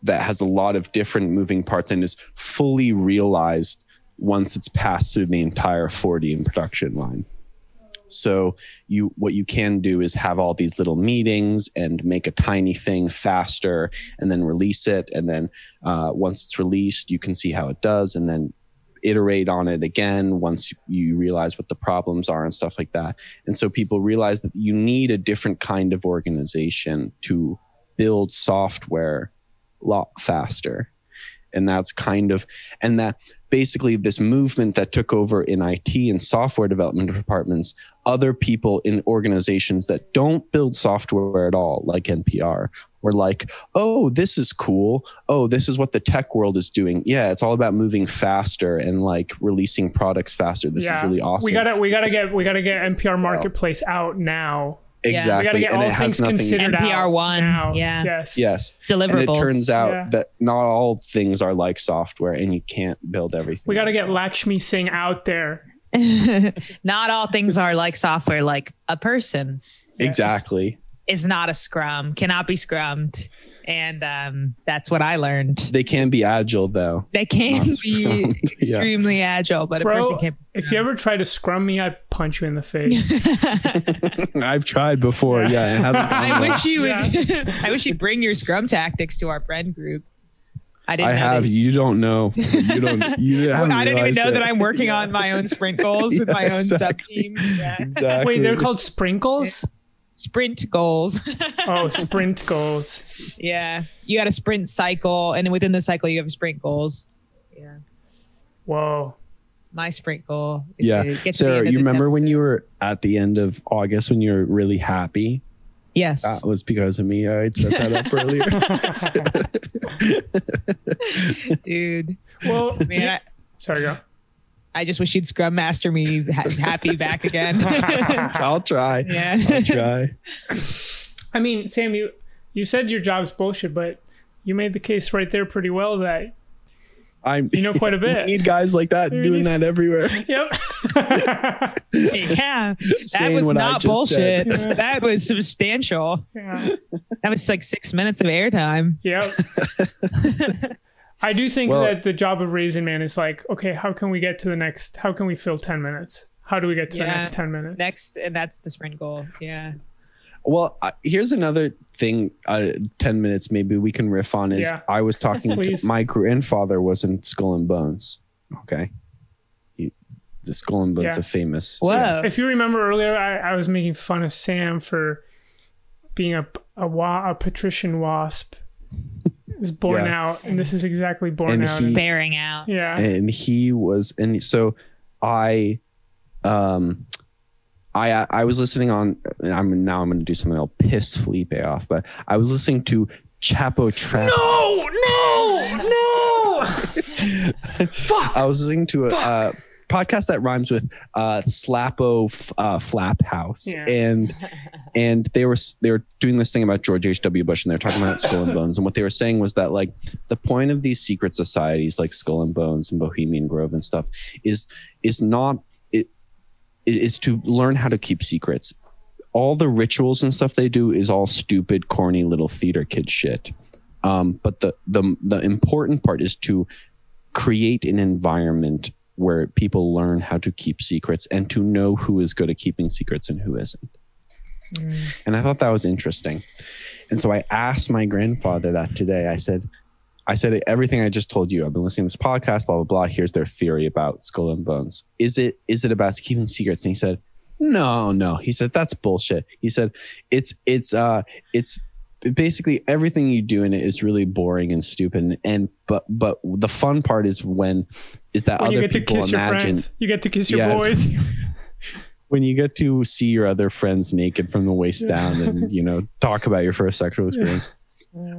that has a lot of different moving parts and is fully realized once it's passed through the entire Fordian production line. So you what you can do is have all these little meetings and make a tiny thing faster, and then release it. And then uh, once it's released, you can see how it does, and then iterate on it again once you realize what the problems are and stuff like that. And so people realize that you need a different kind of organization to build software a lot faster. And that's kind of, and that basically this movement that took over in IT and software development departments, other people in organizations that don't build software at all, like NPR, were like, oh, this is cool. Oh, this is what the tech world is doing. Yeah, it's all about moving faster and like releasing products faster. This yeah. is really awesome. We gotta we gotta get we gotta get NPR Marketplace out now. Exactly. We gotta get and all it has things nothing. considered NPR one. now. yeah. Yes. Yes. Deliverables. And it turns out Yeah. that not all things are like software and you can't build everything. We gotta get Lakshmi Singh out there. not all things are like software. Like a person Yes. Exactly. is not a scrum, cannot be scrummed. And um, that's what I learned. They can be agile though. They can be scrummed, yeah. extremely agile, but a person can't. If you ever try to scrum me, I'd punch you in the face. I've tried before. Yeah, it hasn't I well. wish you would. I wish you'd bring your scrum tactics to our friend group. I didn't. I have. That, You don't know. You don't. You haven't I didn't even know it. that I'm working on my own sprint goals with my own exactly. sub team. Yeah. Exactly. Wait, they're called sprinkles? Sprint goals. Oh, sprint goals. yeah, you got a sprint cycle, and then within the cycle, you have sprint goals. Yeah, Whoa. my sprint goal. Is Yeah, to get to the Sarah. end of You this remember when you were at the end of August when you were really happy? Yes. That was because of me. I set that up earlier. dude. Well, Man, I, sorry, go. I just wish you'd scrum master me ha- happy back again. I'll try. yeah. I'll try. I mean, Sam, you you said your job's bullshit, but you made the case right there pretty well that I'm. you know quite a We bit. need guys like that You doing need- that everywhere. Yep. yeah. That Saying was not bullshit. said. that was substantial. yeah. That was like six minutes of airtime. Yep. I do think Well- that the job of Raisin Man is like, okay, how can we get to the next? How can we fill ten minutes? How do we get to the next ten minutes? Next, and that's the sprint goal. Yeah. Well, I- here's another thing. Uh, Ten minutes, maybe we can riff on. Is Yeah. I was talking to my grandfather was in Skull and Bones. Okay, he, the Skull and Bones, Yeah. the famous. Whoa. If you remember earlier, I, I was making fun of Sam for being a a, wa- a patrician wasp. Is born Yeah. out, and this is exactly born And out. he- Bearing out. yeah. and he was and so i um i i was listening on i'm now i'm gonna do something that'll piss felipe off but i was listening to chapo trap no, no, no. Fuck. i was listening to a, uh podcast that rhymes with uh slapo F- uh flap house. Yeah. and and they were they were doing this thing about george h.w bush and they're talking about skull and bones. And what they were saying was that like the point of these secret societies like skull and bones and bohemian grove and stuff is is not it is to learn how to keep secrets. All the rituals and stuff they do is all stupid corny little theater kid shit. Um, but the the the important part is to create an environment where people learn how to keep secrets and to know who is good at keeping secrets and who isn't and I thought that was interesting. And so I asked my grandfather that today. I said, I said everything I just told you. I've been listening to this podcast, blah blah blah. Here's their theory about skull and bones. Is it is it about keeping secrets? And he said, No, no. He said that's bullshit. He said it's it's uh it's basically everything you do in it is really boring and stupid. And but but the fun part is when is that When you other get to people kiss your imagine friends, you get to kiss your Yes. boys. when you get to see your other friends naked from the waist down and you know talk about your first sexual experience.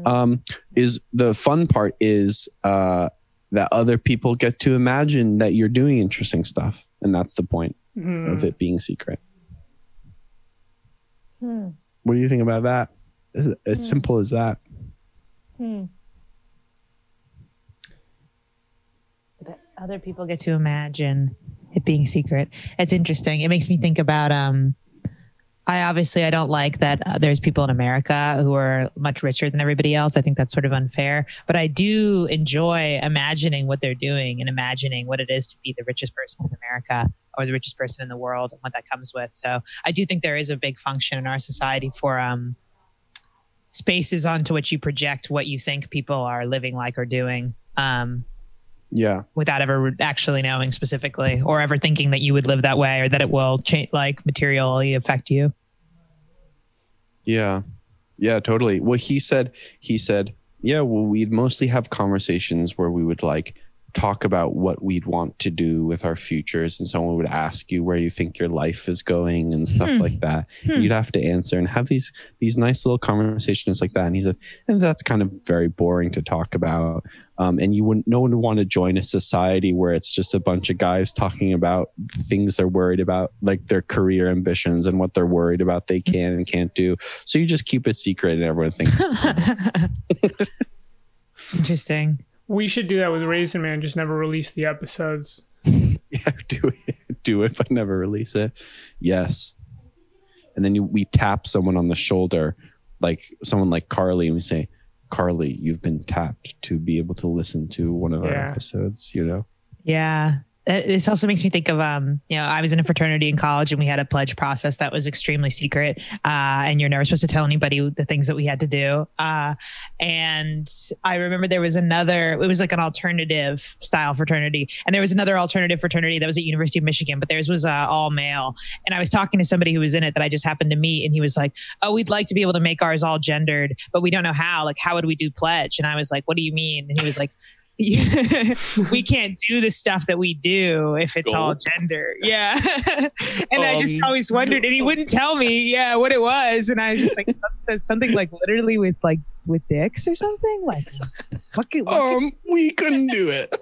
Um is the fun part is uh that other people get to imagine that you're doing interesting stuff. And that's the point Hmm. of it being secret. What do you think about that as, as simple as that that other people get to imagine it being secret. It's interesting. It makes me think about um I obviously I don't like that uh, there's people in America who are much richer than everybody else. I think that's sort of unfair, but I do enjoy imagining what they're doing and imagining what it is to be the richest person in America or the richest person in the world and what that comes with. So I do think there is a big function in our society for um, spaces onto which you project what you think people are living like or doing. Um, Yeah. without ever actually knowing specifically or ever thinking that you would live that way or that it will change like materially affect you. Yeah. Yeah, totally. Well, he said, he said, yeah, well, we'd mostly have conversations where we would like talk about what we'd want to do with our futures. And someone would ask you where you think your life is going and stuff Hmm. like that. Hmm. You'd have to answer and have these, these nice little conversations like that. And he said, and that's kind of very boring to talk about. Um, and you wouldn't, no one would want to join a society where it's just a bunch of guys talking about things they're worried about, like their career ambitions and what they're worried about they can and can't do. So you just keep it secret and everyone thinks it's Interesting. We should do that with Raisin Man. Just never release the episodes. yeah, do it, do it, but never release it. Yes. And then you, we tap someone on the shoulder, like someone like Carly, and we say, Carly, you've been tapped to be able to listen to one of our episodes, you know? Yeah. Uh, This also makes me think of, um, you know, I was in a fraternity in college and we had a pledge process that was extremely secret. Uh, and you're never supposed to tell anybody the things that we had to do. Uh, and I remember there was another, it was like an alternative style fraternity. And there was another alternative fraternity that was at University of Michigan, but theirs was uh, all male. And I was talking to somebody who was in it that I just happened to meet. And he was like, oh, we'd like to be able to make ours all gendered, but we don't know how. Like, how would we do pledge? And I was like, what do you mean? And he was like, we can't do the stuff that we do if it's all gender. Yeah. and I just Um, always wondered, and he wouldn't tell me, yeah, what it was. And I was just like, some- said something like literally with like with dicks or something. Like, what could, what Um, we couldn't do it.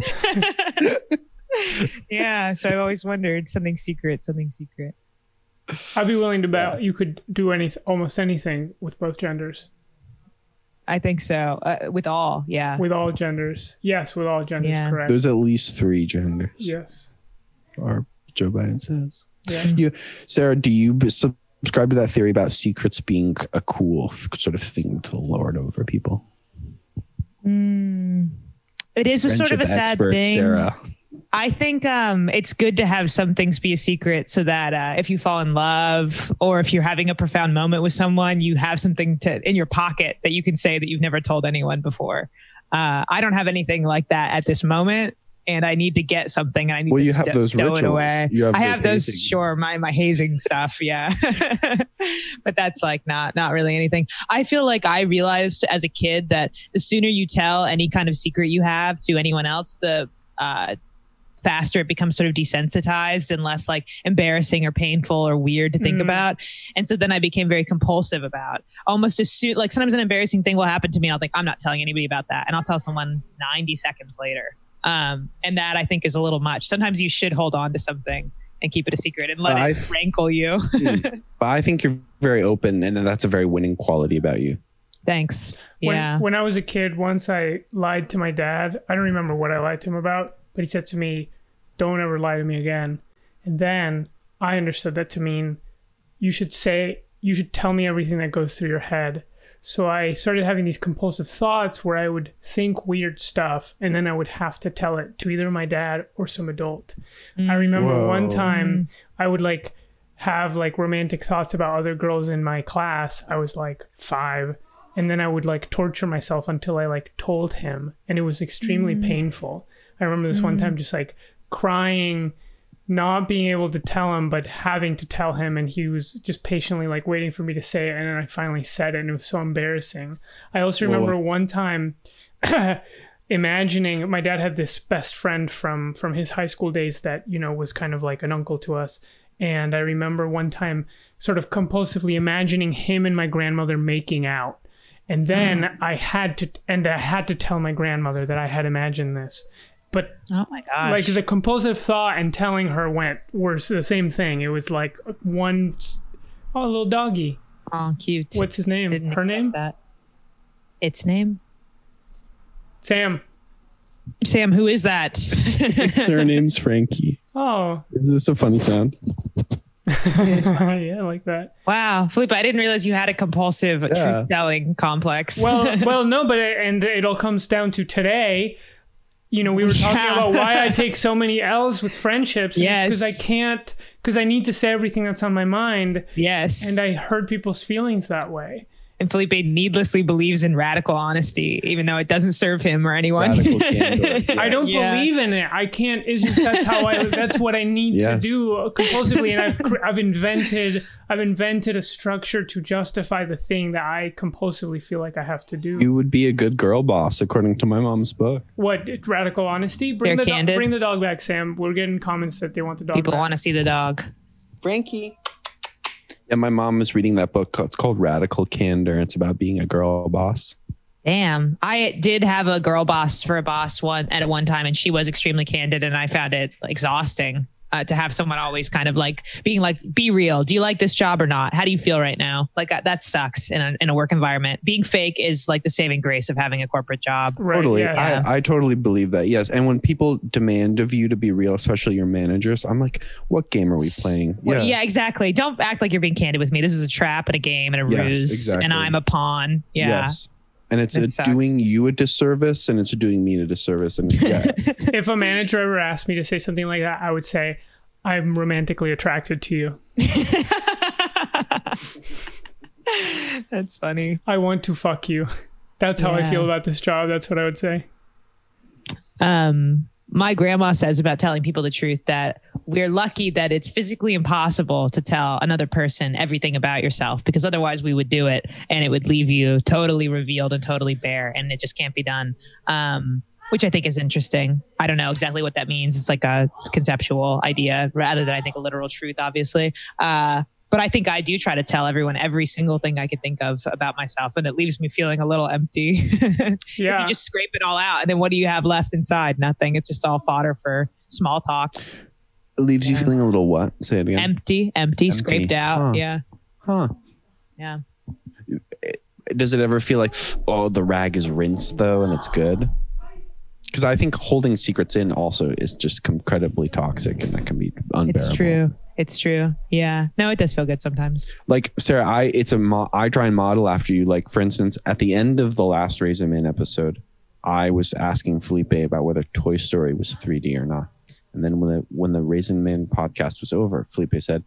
yeah. So I've always wondered something secret, something secret. I'd be willing to bet you could do any almost anything with both genders. I think so. Uh, with all, yeah. With all genders. Yes, with all genders, Yeah. correct. There's at least three genders, yes. or Joe Biden says. Yeah. Sarah, do you subscribe to that theory about secrets being a cool sort of thing to lord over people? Mm. It is a sort of a Friendship sad expert, thing. Sarah. I think um, it's good to have some things be a secret so that uh, if you fall in love or if you're having a profound moment with someone, you have something to in your pocket that you can say that you've never told anyone before. Uh, I don't have anything like that at this moment, and I need to get something. And I need Well, to you have sto- those stow it away. Have I have those, hazing. sure, my my hazing stuff, yeah. but that's like not not really anything. I feel like I realized as a kid that the sooner you tell any kind of secret you have to anyone else, the uh, faster it becomes sort of desensitized and less like embarrassing or painful or weird to think Mm. about. And so then I became very compulsive about almost as soon like sometimes an embarrassing thing will happen to me. I'll think I'm not telling anybody about that, and I'll tell someone 90 seconds later. Um, and that I think is a little much. Sometimes you should hold on to something and keep it a secret and let I- it rankle you. Mm. but I think you're very open, and that's a very winning quality about you. Thanks. When, yeah. when I was a kid, once I lied to my dad. I don't remember what I lied to him about, but he said to me, Don't ever lie to me again. And then I understood that to mean you should say, you should tell me everything that goes through your head. So I started having these compulsive thoughts where I would think weird stuff and then I would have to tell it to either my dad or some adult. I mm. remember one time mm. I would like have like romantic thoughts about other girls in my class. I was like five. And then I would like torture myself until I like told him. And it was extremely mm. painful. I remember this one time mm-hmm. just like crying, not being able to tell him, but having to tell him. And he was just patiently like waiting for me to say it. And then I finally said it. And it was so embarrassing. I also Whoa. remember one time imagining my dad had this best friend from from his high school days that you know was kind of like an uncle to us and i remember one time sort of compulsively imagining him and my grandmother making out and then i had to and i had to tell my grandmother that i had imagined this but oh my gosh. like the compulsive thought and telling her went were the same thing it was like uh, one oh little doggy oh, cute. what's his name Didn't her name That. Its name? sam Sam, who is that? Her name's Frankie. oh Is this a funny sound? yeah, like that. Wow, Felipe, I didn't realize you had a compulsive Yeah. truth telling complex. Well, well, no, but it, and it all comes down to today. You know, we were talking Yeah. about why I take so many L's with friendships. because Yes. I can't, because I need to say everything that's on my mind, yes, and I hurt people's feelings that way. And Felipe needlessly believes in radical honesty, even though it doesn't serve him or anyone. Candor. Yeah. I don't Yeah. believe in it. I can't. It's just that's how I. That's what I need Yes. to do uh, compulsively, and I've cr- I've invented I've invented a structure to justify the thing that I compulsively feel like I have to do. You would be a good girl boss, according to my mom's book. what radical honesty? Bring They're the dog, candid. bring the dog back, Sam. We're getting comments that they want the dog. People back. want to see the dog. Frankie. Yeah, my mom is reading that book. It's called Radical Candor. It's about being a girl boss. Damn, I did have a girl boss for a boss one at one time, and she was extremely candid, and I found it exhausting uh, to have someone always kind of like being like, "Be real. Do you like this job or not? How do you feel right now?" Like uh, that sucks in a in a work environment. Being fake is like the saving grace of having a corporate job. Right, totally. yeah. I, I totally believe that. Yes. And when people demand of you to be real, especially your managers, I'm like, what game are we playing? Well, yeah, exactly. Don't act like you're being candid with me. This is a trap and a game and a Yes, ruse, exactly. and I'm a pawn. Yeah. Yes. And it's That a doing you a disservice and it's doing me a disservice. And yeah, if a manager ever asked me to say something like that, I would say, "I'm romantically attracted to you. That's funny. I want to fuck you." That's how I feel about this job. That's what I would say. um, my grandma says about telling people the truth that we're lucky that it's physically impossible to tell another person everything about yourself because otherwise we would do it and it would leave you totally revealed and totally bare and it just can't be done. Um, which I think is interesting. I don't know exactly what that means. It's like a conceptual idea rather than I think a literal truth, obviously. Uh, but I think I do try to tell everyone every single thing I could think of about myself, and it leaves me feeling a little empty. Yeah. you just scrape it all out, and then what do you have left inside? Nothing. It's just all fodder for small talk. Leaves you feeling a little what? Say it again. Empty, empty, scraped out. Huh. Yeah, huh. yeah. Does it ever feel like, oh, the rag is rinsed though and it's good? Because I think holding secrets in also is just incredibly toxic and that can be unbearable. It's true. It's true. Yeah. No, it does feel good sometimes. like Sarah, I it's a mo- I try and model after you. Like for instance, at the end of the last Raisin Man episode, I was asking Felipe about whether Toy Story was 3D or not, and then when the when the Raisin Man podcast was over, Felipe said,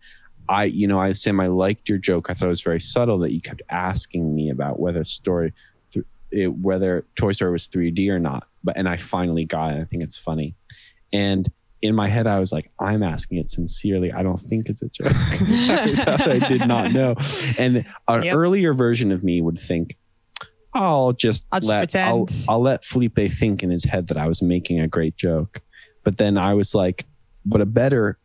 "I you know I Sam I liked your joke. I thought it was very subtle that you kept asking me about whether story." th- It, whether Toy Story was 3D or not, but and I finally got it. I think it's funny, and in my head I was like, I'm asking it sincerely. I don't think it's a joke. That was how I did not know. And an Yep. earlier version of me would think, I'll just I'll just let I'll. I'll let Felipe think in his head that I was making a great joke. But then I was like, but a better,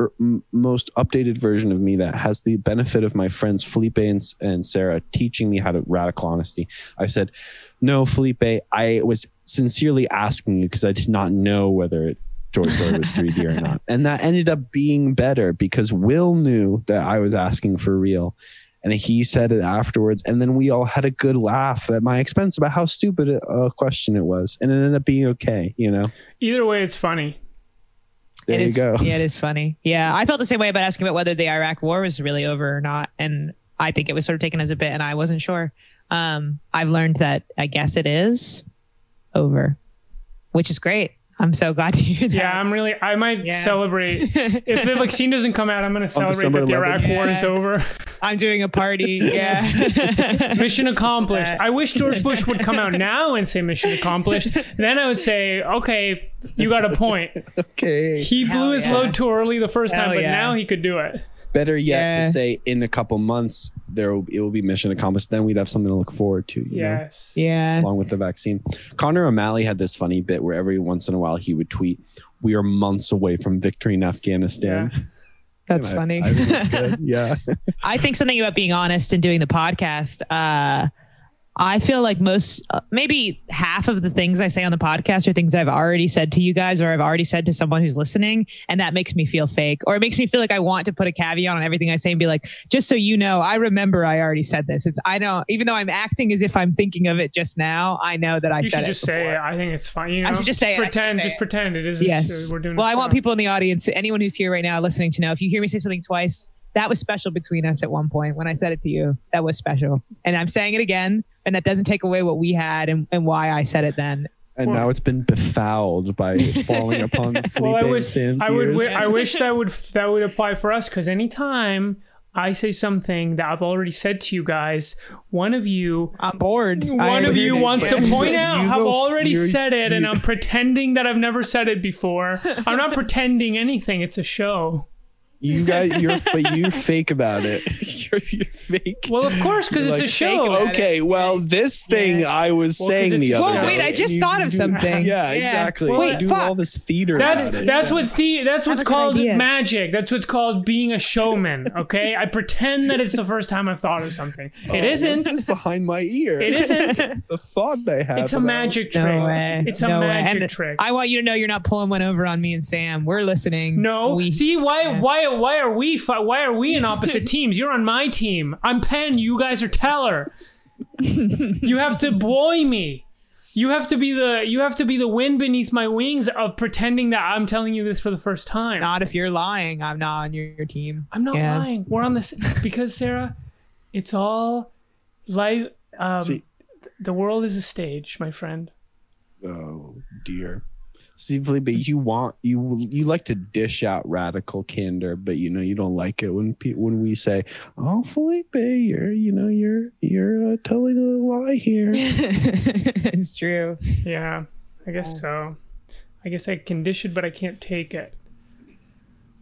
er, most updated version of me that has the benefit of my friends Felipe and, and Sarah teaching me how to radical honesty. I said, no, Felipe, I was sincerely asking you because I did not know whether it, Toy Story was 3D or not. And that ended up being better because Will knew that I was asking for real. And he said it afterwards. And then we all had a good laugh at my expense about how stupid a a question it was. And it ended up being okay, you know? Either way, it's funny. There It you is- go. Yeah, it is funny. Yeah, I felt the same way about asking about whether the Iraq War was really over or not, and I think it was sort of taken as a bit, and I wasn't sure. Um, I've learned that I guess it is over, which is great. I'm so glad to hear that. Yeah, I'm really. I might Yeah. celebrate if the vaccine doesn't come out. I'm going to celebrate that the 11th. Iraq War is over. I'm doing a party. Yeah. Mission accomplished. That. I wish George Bush would come out now and say mission accomplished. Then I would say, okay, you got a point. Okay. He blew Hell his yeah. load too early the first time, but yeah. now he could do it. Better yet Yeah. to say in a couple months there will, it will be mission accomplished. Then we'd have something to look forward to. You know? Yes. yeah. along with the vaccine. Connor O'Malley had this funny bit where every once in a while he would tweet, "We are months away from victory in Afghanistan." That's And I- funny. I think yeah. I think something about being honest and doing the podcast. Uh, I feel like most, uh, maybe half of the things I say on the podcast are things I've already said to you guys or I've already said to someone who's listening. And that makes me feel fake or it makes me feel like I want to put a caveat on everything I say and be like, just so you know, I remember I already said this. It's, I don't, even though I'm acting as if I'm thinking of it just now, I know that I You said should it. just say it. I think it's fine. You know, I should just say it. I pretend. say Just it. pretend it is. Yes. We're doing. Well, I want people in the audience, anyone who's here right now listening to know if you hear me say something twice, that was special between us at one point when I said it to you. That was special. And I'm saying it again. And that doesn't take away what we had and, and why I said it then. And Well- now it's been befouled by falling upon Felipe Well, I wish Sam's I would ears. I wish that would that would apply for us because anytime I say something that I've already said to you guys, one of you I'm bored. one I of you agree. wants to point out I've already said it and I'm pretending that I've never said it before. I'm not pretending anything. It's a show. You guys, you're but you're fake about it. you're, you're fake. Well, of course, because You're it's a show. about it. okay, well, this thing I was Well, 'cause saying the other show. day. Wait, I just thought you of do- something. Yeah, Yeah. exactly. Well, you wait, do fuck. all this theater. That's about it. that's what the that's what's called idea. magic. That's what's called being a showman. Okay, I pretend that it's the first time I've thought of something. It oh, isn't. is behind my ear. It isn't. the thought I have. It's a about- magic No trick. way. It's a No magic And trick. I want you to know you're not pulling one over on me and Sam. We're listening. No, We- see why why why are we fi- why are we in opposite teams? You're on my team. I'm Penn. You guys are Teller. you have to boy me. You have to be the you have to be the wind beneath my wings of pretending that I'm telling you this for the first time. Not if you're lying. I'm not on your, your team. I'm not Yeah. lying. We're on this because Sarah, it's all life. Um, See- the world is a stage, my friend. Oh dear. See, Felipe, you want you you like to dish out radical candor, but you know you don't like it when pe- when we say, "Oh, Felipe, you're you know you're you're uh, telling a lie here." it's true. Yeah, I guess so. I guess I can dish it, but I can't take it.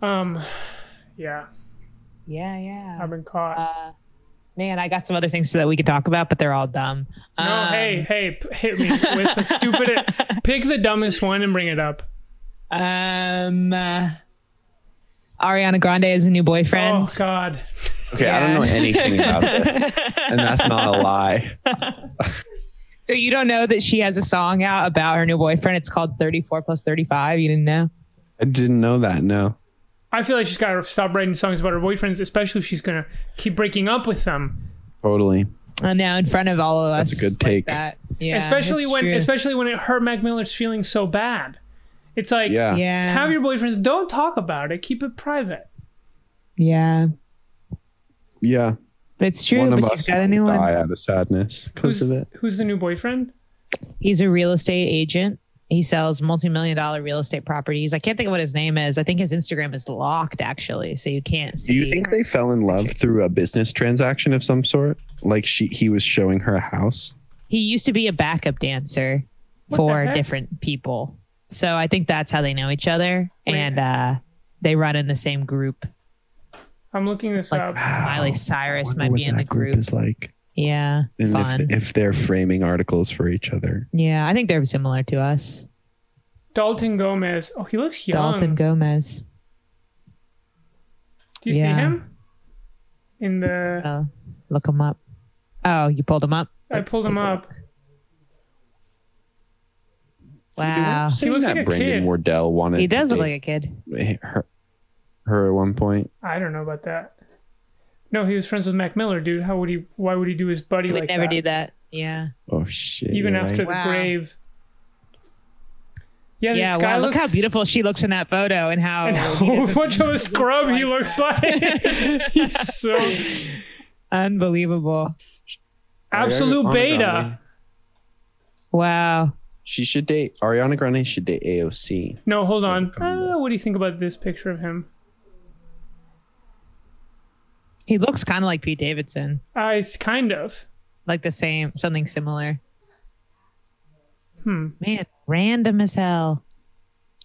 Um, yeah, Yeah, yeah. I've been caught. Uh, man, I got some other things that we could talk about, but they're all dumb. no, Um, hey, hey, p- hit me with the stupid. pick the dumbest one and bring it up. Um, uh, Ariana Grande is a new boyfriend. Oh God, Okay, I don't know anything about this, and that's not a lie. So you don't know that she has a song out about her new boyfriend? It's called 34 plus 35. You didn't know? I didn't know that. No. I feel like she's got to stop writing songs about her boyfriends, especially if she's gonna keep breaking up with them. Totally. And now in front of all of us. That's a good like take. that. Yeah, especially when, true. especially when it hurt Mac Miller's feeling so bad. It's like, Yeah. yeah, have your boyfriends. Don't talk about it. Keep it private. yeah, Yeah. it's true. one of But us she's got a new will one. die out of sadness because of it. who's the new boyfriend? He's a real estate agent. He sells multi-million dollar real estate properties. I can't think of what his name is. I think his Instagram is locked actually, so you can't see. Do you think they fell in love through a business transaction of some sort? Like she he was showing her a house? he used to be a backup dancer What for different people. So I think that's how they know each other, Wait. and uh, they run in the same group. I'm looking this Like up. Miley Cyrus might be in the group group. Is like, Yeah, and fun. if, if they're framing articles for each other. yeah, I think they're similar to us. Dalton Gomez. Oh, he looks young. Dalton Gomez. Do you see him? In the, Uh, look him up. Oh, you pulled him up. I Let's pulled him up. look. Wow, Saying looks that like a Brandon kid. Wardell wanted he does to look like a kid. her, her at one point. I don't know about that. No, he was friends with Mac Miller, dude. How would he? Why would he do his buddy He would like never that? do that. Yeah. Oh shit! Even after right. the Wow. grave. Yeah, Yeah. Wow. looks Look how beautiful she looks in that photo, and how and he how doesn't much of a scrub he looks like. He's so unbelievable. absolute Ariana beta. Grande, Wow. She should date Ariana Grande. Should date AOC. No, hold on. Uh, what do you think about this picture of him? He looks kind of like Pete Davidson, Uh, it's kind of. like the same, something similar. Hmm. Man, random as hell.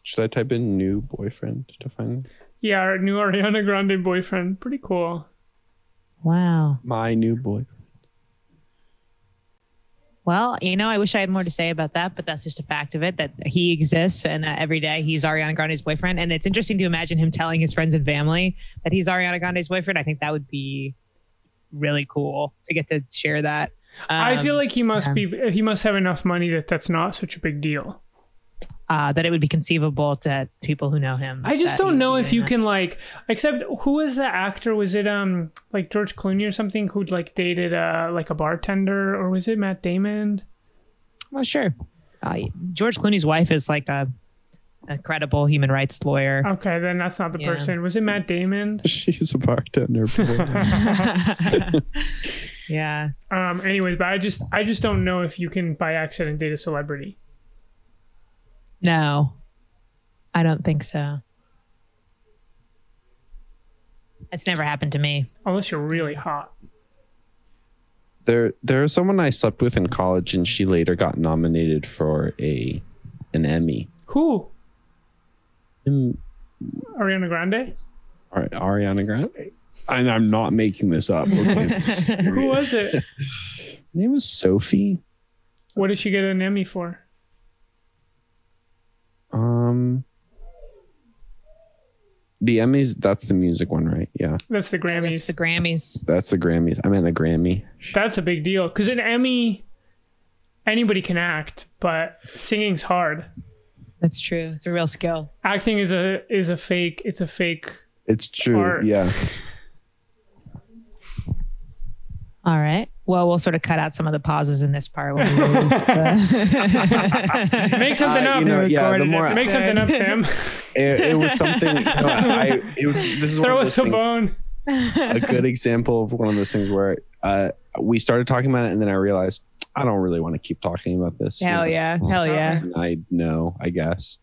Should I type in new boyfriend to find Yeah, our new Ariana Grande boyfriend. Pretty cool. Wow. my new boy? Well, you know, I wish I had more to say about that, but that's just a fact of it that he exists and that every day he's Ariana Grande's boyfriend. And it's interesting to imagine him telling his friends and family that he's Ariana Grande's boyfriend. I think that would be really cool to get to share that. I feel Um, like he must be. He must have enough money that that's not such a big deal. Uh, that it would be conceivable to people who know him. I just don't know if you that. can like. Except who was the actor? Was it um like George Clooney or something who'd like dated uh like a bartender or was it Matt Damon? Well, sure. Uh, George Clooney's wife is like a a credible human rights lawyer. Okay, then that's not the Yeah. person. Was it Matt Damon? She's a bartender. yeah. Um. Anyways, but I just I just don't know if you can by accident date a celebrity. No, I don't think so. It's never happened to me. Unless you're really hot. there, there was someone I slept with in college, and she later got nominated for a an Emmy. Who? Mm, Ariana Grande? Ari- Ariana Grande. And I'm not making this up. Okay. Who was it? Her name was Sophie. What did she get an Emmy for? Um, the Emmys. That's the music one, right? Yeah, That's the It's Grammys. the Grammys. that's the Grammys. I meant a Grammy. That's a big deal because an Emmy, anybody can act, but singing's hard. That's true. It's a real skill. Acting is a is a fake. It's a fake. It's true. Art. Yeah. All right. Well, we'll sort of cut out some of the pauses in this part. When we move the- Make something Uh, up. you know, yeah. The more it. Make something up, Sam. it, it was something. You know, I it was, this is Throw us those a things- bone. a good example of one of those things where uh, we started talking about it, and then I realized I don't really want to keep talking about this. Hell yeah. Hell yeah. I know. I guess.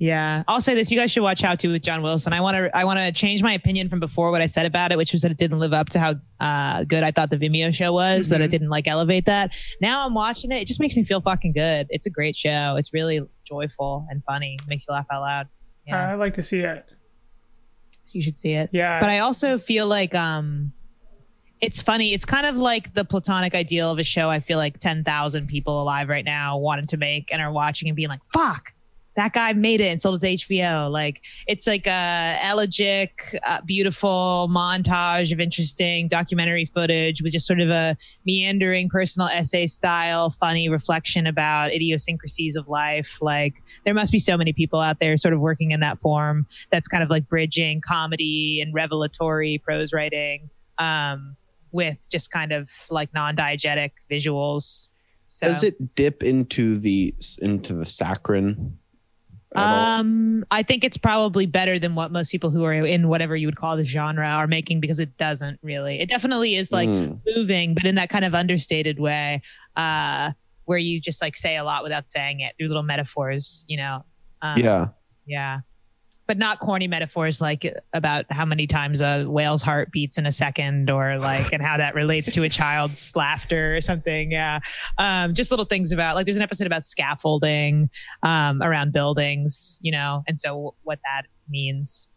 Yeah. I'll say this. You guys should watch How to with John Wilson. I want to I want to change my opinion from before what I said about it, which was that it didn't live up to how uh, good I thought the Vimeo show was, that it Mhm. didn't like elevate that. Now I'm watching it. It just makes me feel fucking good. It's a great show. It's really joyful and funny. makes you laugh out loud. Yeah. I'd like to see it. so you should see it. Yeah. But I also feel like um it's funny. It's kind of like the platonic ideal of a show I feel like 10,000 people alive right now wanted to make and are watching and being like, fuck, that guy made it and sold it to HBO. Like, it's like a elegic, uh, beautiful montage of interesting documentary footage with just sort of a meandering personal essay style, funny reflection about idiosyncrasies of life. Like, there must be so many people out there sort of working in that form that's kind of like bridging comedy and revelatory prose writing um, with just kind of like non-diegetic visuals. So, Does it dip into the into the saccharine? Um, I think it's probably better than what most people who are in whatever you would call the genre are making because it doesn't really. It definitely is like Mm. moving, but in that kind of understated way, uh, where you just like say a lot without saying it through little metaphors, you know. Um, yeah. Yeah. But not corny metaphors like about how many times a whale's heart beats in a second or like and how that relates to a child's laughter or something. Yeah. Um, just little things about like there's an episode about scaffolding um, around buildings, you know, and so what that means.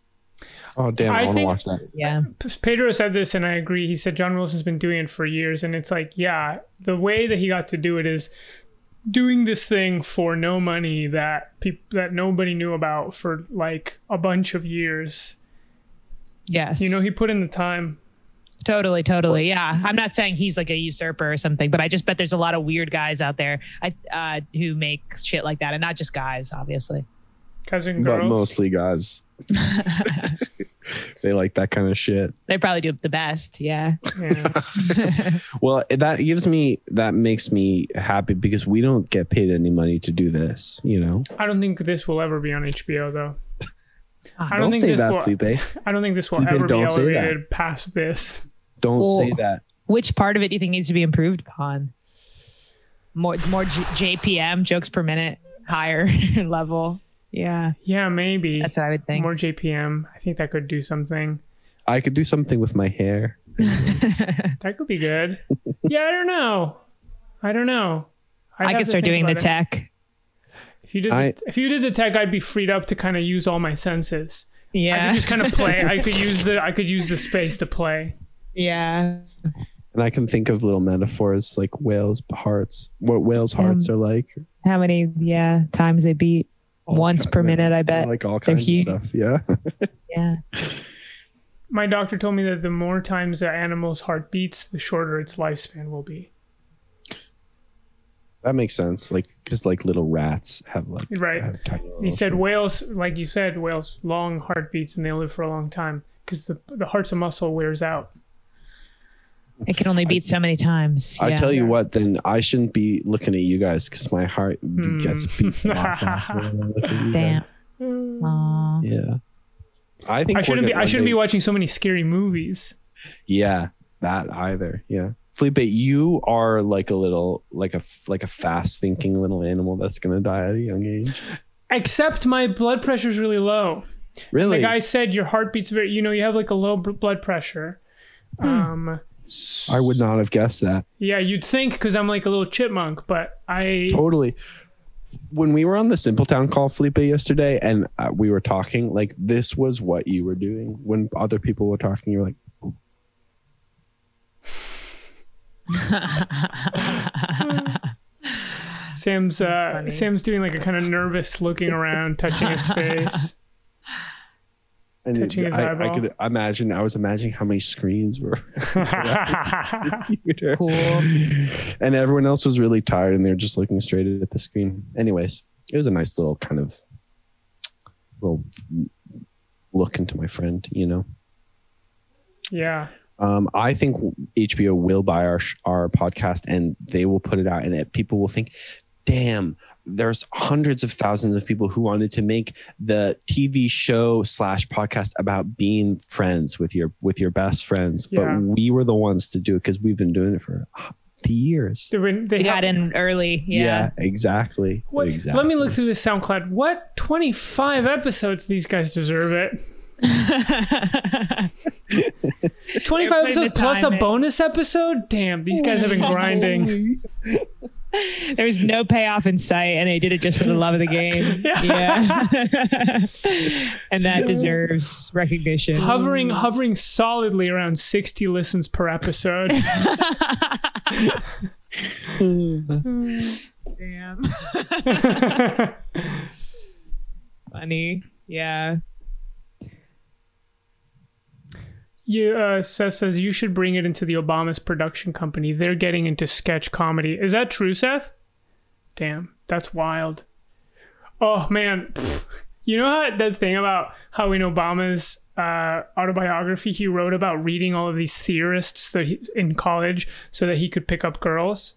Oh damn! I, I want to watch that. Yeah. Pedro said this, and I agree. He said John Wilson's been doing it for years, and it's like, yeah, the way that he got to do it is doing this thing for no money that people that nobody knew about for like a bunch of years. Yes. You know, he put in the time. Totally, totally. Yeah. I'm not saying he's like a usurper or something, but I just bet there's a lot of weird guys out there I, uh, who make shit like that. And not just guys, obviously. Cousin But girls. mostly guys. They like that kind of shit. they probably do the best. Yeah. Yeah. Well, that gives me that makes me happy because we don't get paid any money to do this. You know. I don't think this will ever be on HBO though. Ah, I don't, don't think say this that, will. Felipe. I don't think this will Felipe, ever be don't say that. elevated past this. Don't Well- say that. Which part of it do you think needs to be improved upon? More, more J- JPM, jokes per minute, higher level. Yeah. Yeah, maybe That's what I would think. more JPM. I think that could do something. I could do something with my hair. That could be good. yeah, I don't know. I don't know. I'd I have could start doing the it. tech. If you did, I- the, if you did the tech, I'd be freed up to kind of use all my senses. Yeah, I could just kind of play. I could use the I could use the space to play. yeah. And I can think of little metaphors like whales' hearts, what whales' hearts Um, are like. How many, yeah, times they beat All once per minute, I bet. Like all They're kinds of stuff. Yeah. Yeah. My doctor told me that the more times an animal's heart beats, the shorter its lifespan will be. that makes sense. Like, because like little rats have like. Right. have tiny He said shit. whales, like you said, whales long heartbeats and they live for a long time because the the heart's a muscle wears out. It can only beat so many times. I Yeah. tell you what, then I shouldn't be looking at you guys because my heart Hmm. gets beats a lot faster when I look at you Damn. guys. Aw. Yeah. I think I shouldn't be. I shouldn't be watching so many scary movies. Yeah, that either. Yeah. Felipe, you are like a little like a f- like a fast thinking little animal that's gonna die at a young age. Except my blood pressure's really low. Really? The guy said your heart beats very. You know, you have like a low b- blood pressure. Um, I would not have guessed that. yeah, you'd think because I'm like a little chipmunk, but I. Totally. When we were on the Simpletown call, Felipe, yesterday, and uh, we were talking, like this was what you were doing when other people were talking. You're like, Sam's uh. Sam's doing like a kind of nervous looking around, touching his face. And Touching his I, I could imagine. I was imagining how many screens were. Cool. And everyone else was really tired, and they're just looking straight at the screen. Anyways, it was a nice little kind of little look into my friend. You know. yeah. Um, I think HBO will buy our our podcast and they will put it out, and it, people will think, "Damn, there's hundreds of thousands of people who wanted to make the TV show slash podcast about being friends with your with your best friends, Yeah. but we were the ones to do it because we've been doing it for years." They, were- they They got in early. Yeah. exactly. What, exactly. Let me look through the SoundCloud. What 25 episodes? These guys deserve it. 25 episodes plus a bonus episode? Damn, these guys have been grinding. there was no payoff in sight, and they did it just for the love of the game. Yeah. Yeah. and that deserves recognition. Hovering hovering solidly around 60 listens per episode. Damn. Funny. Yeah. You uh Seth says you should bring it into the Obama's production company. They're getting into sketch comedy. Is that true, Seth? Damn, that's wild. Oh man. Pfft. You know how that thing about how in Obama's uh, autobiography he wrote about reading all of these theorists that he, in college so that he could pick up girls.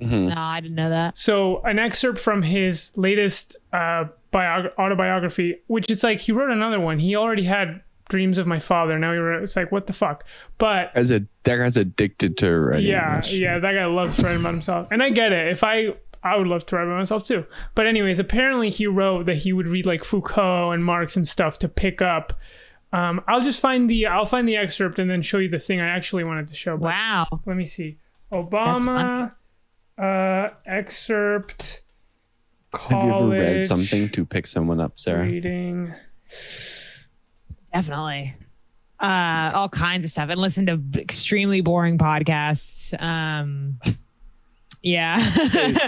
No, I didn't know that. So an excerpt from his latest uh, biog- autobiography, which it's like he wrote another one. He already had dreams of my father. Now he wrote. It's like what the fuck. But As a that guy's addicted to writing. yeah, yeah, that guy loves writing about himself, and I get it. If I I would love to write about myself too. But anyways, apparently he wrote that he would read like Foucault and Marx and stuff to pick up. Um, I'll just find the I'll find the excerpt and then show you the thing I actually wanted to show. But Wow. let me see. Obama uh, excerpt. Have you ever read something to pick someone up, Sarah? Reading. Definitely. Uh, all kinds of stuff and listen to extremely boring podcasts. Um, yeah.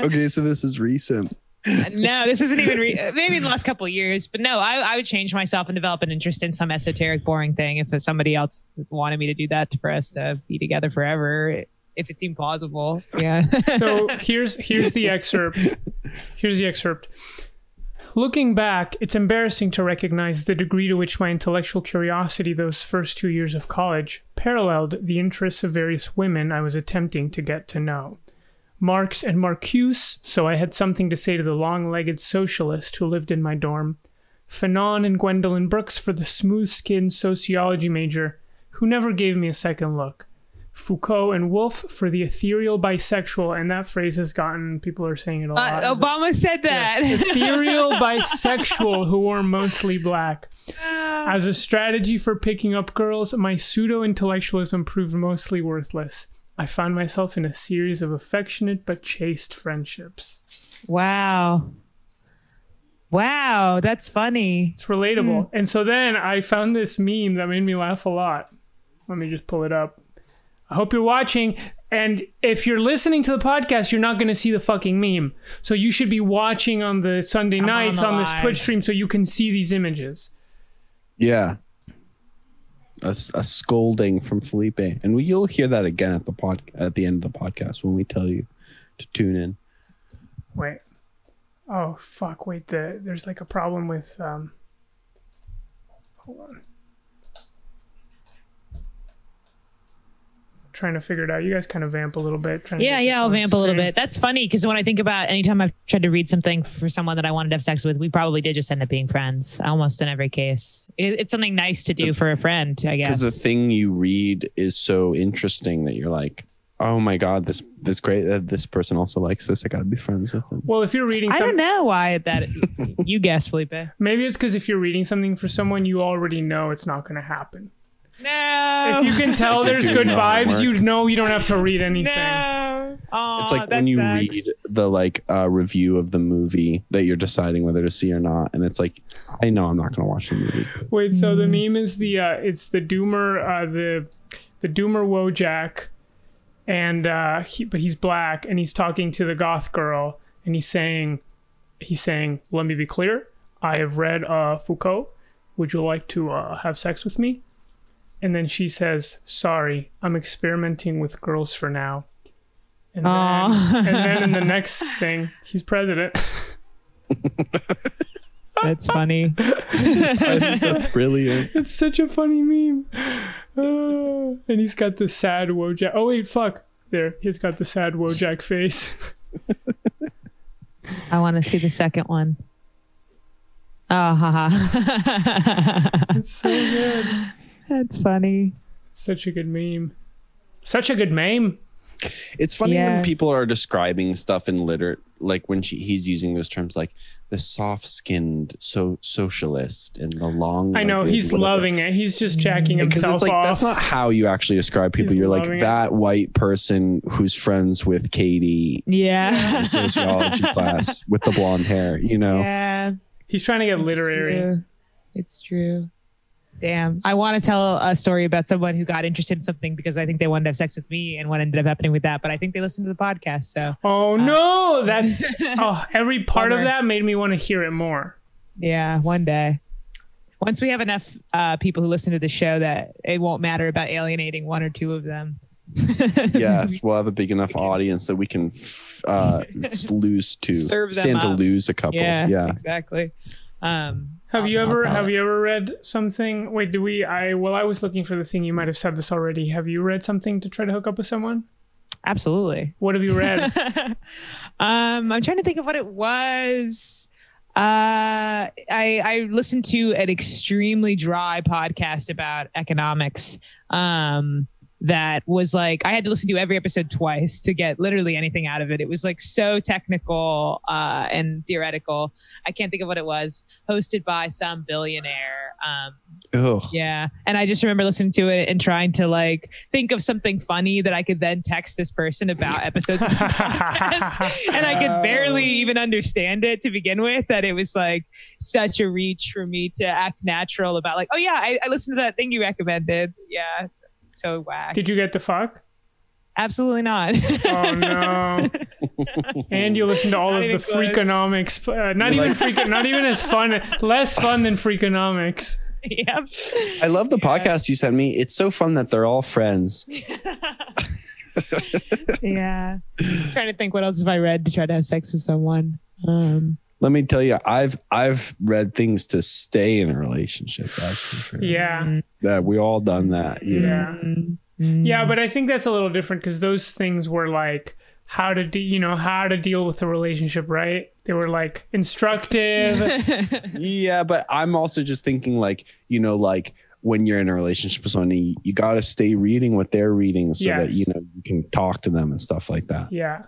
okay, so this is recent. no, this isn't even re- maybe in the last couple of years, but no, I, I would change myself and develop an interest in some esoteric, boring thing if somebody else wanted me to do that for us to be together forever. If it seemed plausible, yeah. So here's here's the excerpt. Here's the excerpt. Looking back, it's embarrassing to recognize the degree to which my intellectual curiosity those first two years of college paralleled the interests of various women I was attempting to get to know. Marx and Marcuse, so I had something to say to the long legged socialist who lived in my dorm. Fanon and Gwendolyn Brooks for the smooth skinned sociology major who never gave me a second look. Foucault and Woolf for the ethereal bisexual, and that phrase has gotten people are saying it a lot. Uh, Obama said that. Yes, ethereal bisexual who wore mostly black. As a strategy for picking up girls, my pseudo intellectualism proved mostly worthless. I found myself in a series of affectionate but chaste friendships. wow. Wow, that's funny. It's relatable. And so then I found this meme that made me laugh a lot. Let me just pull it up. I hope you're watching. And if you're listening to the podcast, you're not going to see the fucking meme. So you should be watching on the Sunday I'm nights the on, this. Twitch stream so you can see these images. Yeah. a scolding from Felipe, and we, you'll hear that again at the pod at the end of the podcast when we tell you to tune in. Wait. Oh fuck! Wait. The there's like a problem with. Um, hold on. Trying to figure it out. You guys kind of vamp a little bit. Trying Yeah, get yeah, I'll on vamp a little bit. That's funny because when I think about anytime I've tried to read something for someone that I wanted to have sex with, we probably did just end up being friends. Almost in every case, it, it's something nice to do for a friend, I guess. because the thing you read is so interesting that you're like, oh my god, this this great that this person also likes this. I got to be friends with them. Well, if you're reading, I don't know why that. you guess, Felipe. maybe it's because if you're reading something for someone, you already know it's not going to happen. No. If you can tell there's good no vibes, homework. you know you don't have to read anything. No. Aw, it's like when you sucks. read the like uh, review of the movie that you're deciding whether to see or not, and it's like, I know I'm not going to watch the movie. Wait, so the Mm. meme is the uh, it's the Doomer uh, the the Doomer Wojak, and uh, he, but he's black and he's talking to the goth girl and he's saying he's saying let me be clear I have read uh, Foucault. Would you like to uh, have sex with me? And then she says, "Sorry, I'm experimenting with girls for now." And then, and then in the next thing, he's president. That's funny. That's brilliant. It's such a funny meme. Uh, and he's got the sad Wojak. Oh wait, fuck. There, he's got the sad Wojak face. I want to see the second one. Oh, haha. it's so good. That's funny. Such a good meme. Such a good meme. It's funny Yeah. when people are describing stuff in liter like when she, he's using those terms like the soft-skinned so socialist and the long. I know he's loving it. He's just jacking mm, because himself it's like off. that's not how you actually describe people. He's You're like loving it. that white person who's friends with Katie Yeah. sociology class with the blonde hair. You know, Yeah. he's trying to get It's literary. true. It's true. Damn. I want to tell a story about someone who got interested in something because I think they wanted to have sex with me and what ended up happening with that. But I think they listened to the podcast. So, Oh no, that's oh every part of that made me want to hear it more. yeah, one day. Once we have enough uh, people who listen to the show that it won't matter about alienating one or two of them. yes, we'll have a big enough audience that we can uh, lose to Serve them stand to lose a couple. Yeah, yeah. exactly. Um, Have you ever have it. you ever read something? Wait, do we? I well, I was looking for the thing. You might have said this already. Have you read something to try to hook up with someone? Absolutely. What have you read? um, I'm trying to think of what it was. Uh, I I listened to an extremely dry podcast about economics. Um, that was like I had to listen to every episode twice to get literally anything out of it. It was like so technical uh, and theoretical. I can't think of what it was. Hosted by some billionaire. Um, Ugh. yeah. And I just remember listening to it and trying to like think of something funny that I could then text this person about episodes of the podcast. and I could barely even understand it to begin with. That it was like such a reach for me to act natural about like, oh yeah, I, I listened to that thing you recommended. Yeah. So whack. Did you get the fuck? Absolutely not. Oh no! and you listen to all Not of the close. freakonomics. Uh, not You're even freak. Not even as fun. Less fun than freakonomics. yep. I love the Yeah. podcast you sent me. It's so fun that they're all friends. yeah. trying to think what else have I read to try to have sex with someone. Um, Let me tell you, I've I've read things to stay in a relationship. That's for sure. Yeah, that we all done that. You know? Yeah. yeah, but I think that's a little different because those things were like how to, de- you know, how to deal with a relationship, right? They were like instructive. Yeah, but I'm also just thinking like, you know, like when you're in a relationship with someone, you, you got to stay reading what they're reading so that you know you can talk to them and stuff like that. yeah,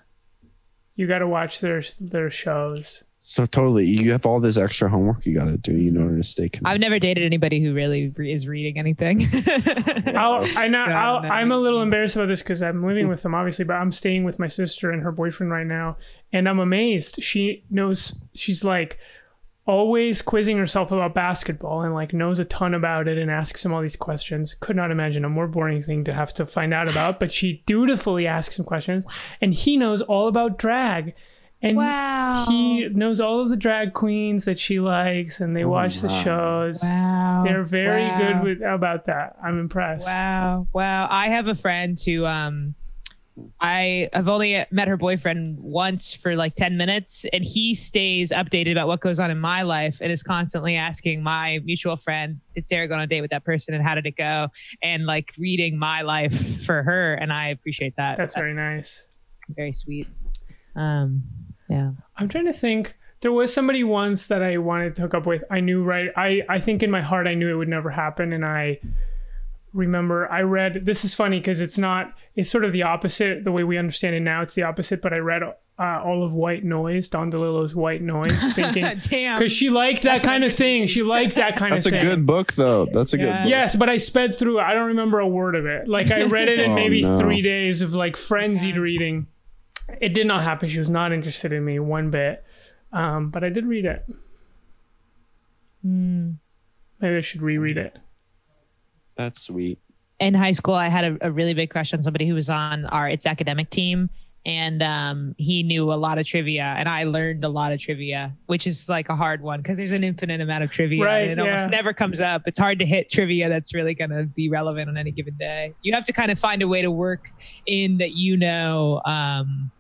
you got to watch their their shows. So totally, you have all this extra homework you got to do in order to stay connected. I've never dated anybody who really re- is reading anything. I'll, I know, God, I'll, no. I'm a little embarrassed about this because I'm living with them, obviously, but I'm staying with my sister and her boyfriend right now, and I'm amazed. She knows. She's like always quizzing herself about basketball and like knows a ton about it and asks him all these questions. Could not imagine a more boring thing to have to find out about, but she dutifully asks him questions, and he knows all about drag. And wow. he knows all of the drag queens that she likes, and they Oh, watch the shows. Wow. They're very Wow. good with about that. I'm impressed. Wow. Wow. I have a friend who um I have only met her boyfriend once for like 10 minutes, and he stays updated about what goes on in my life and is constantly asking my mutual friend, Did Sarah go on a date with that person and how did it go? And like reading my life for her. And I appreciate that. That's very nice. very sweet. Um, yeah. I'm trying to think. There was somebody once that I wanted to hook up with. I knew right. I I think in my heart I knew it would never happen, and I remember I read. This is funny because it's not. It's sort of the opposite. The way we understand it now, it's the opposite. But I read uh, all of White Noise, Don DeLillo's White Noise, thinking Damn. because she liked that kind of thing. She liked that kind That's of thing. That's a good book, though. That's a Yeah. good book. Yes, but I sped through. I don't remember a word of it. Like I read it in Oh, maybe no. three days of like frenzied reading. It did not happen. She was not interested in me one bit. Um, but I did read it. Mm. Maybe I should reread it. That's sweet. in high school, I had a, a really big crush on somebody who was on our its academic team, and um, he knew a lot of trivia, and I learned a lot of trivia, which is like a hard one because there's an infinite amount of trivia, Right, and it almost never comes up. It's hard to hit trivia that's really going to be relevant on any given day. You have to kind of find a way to work in that you know. Um,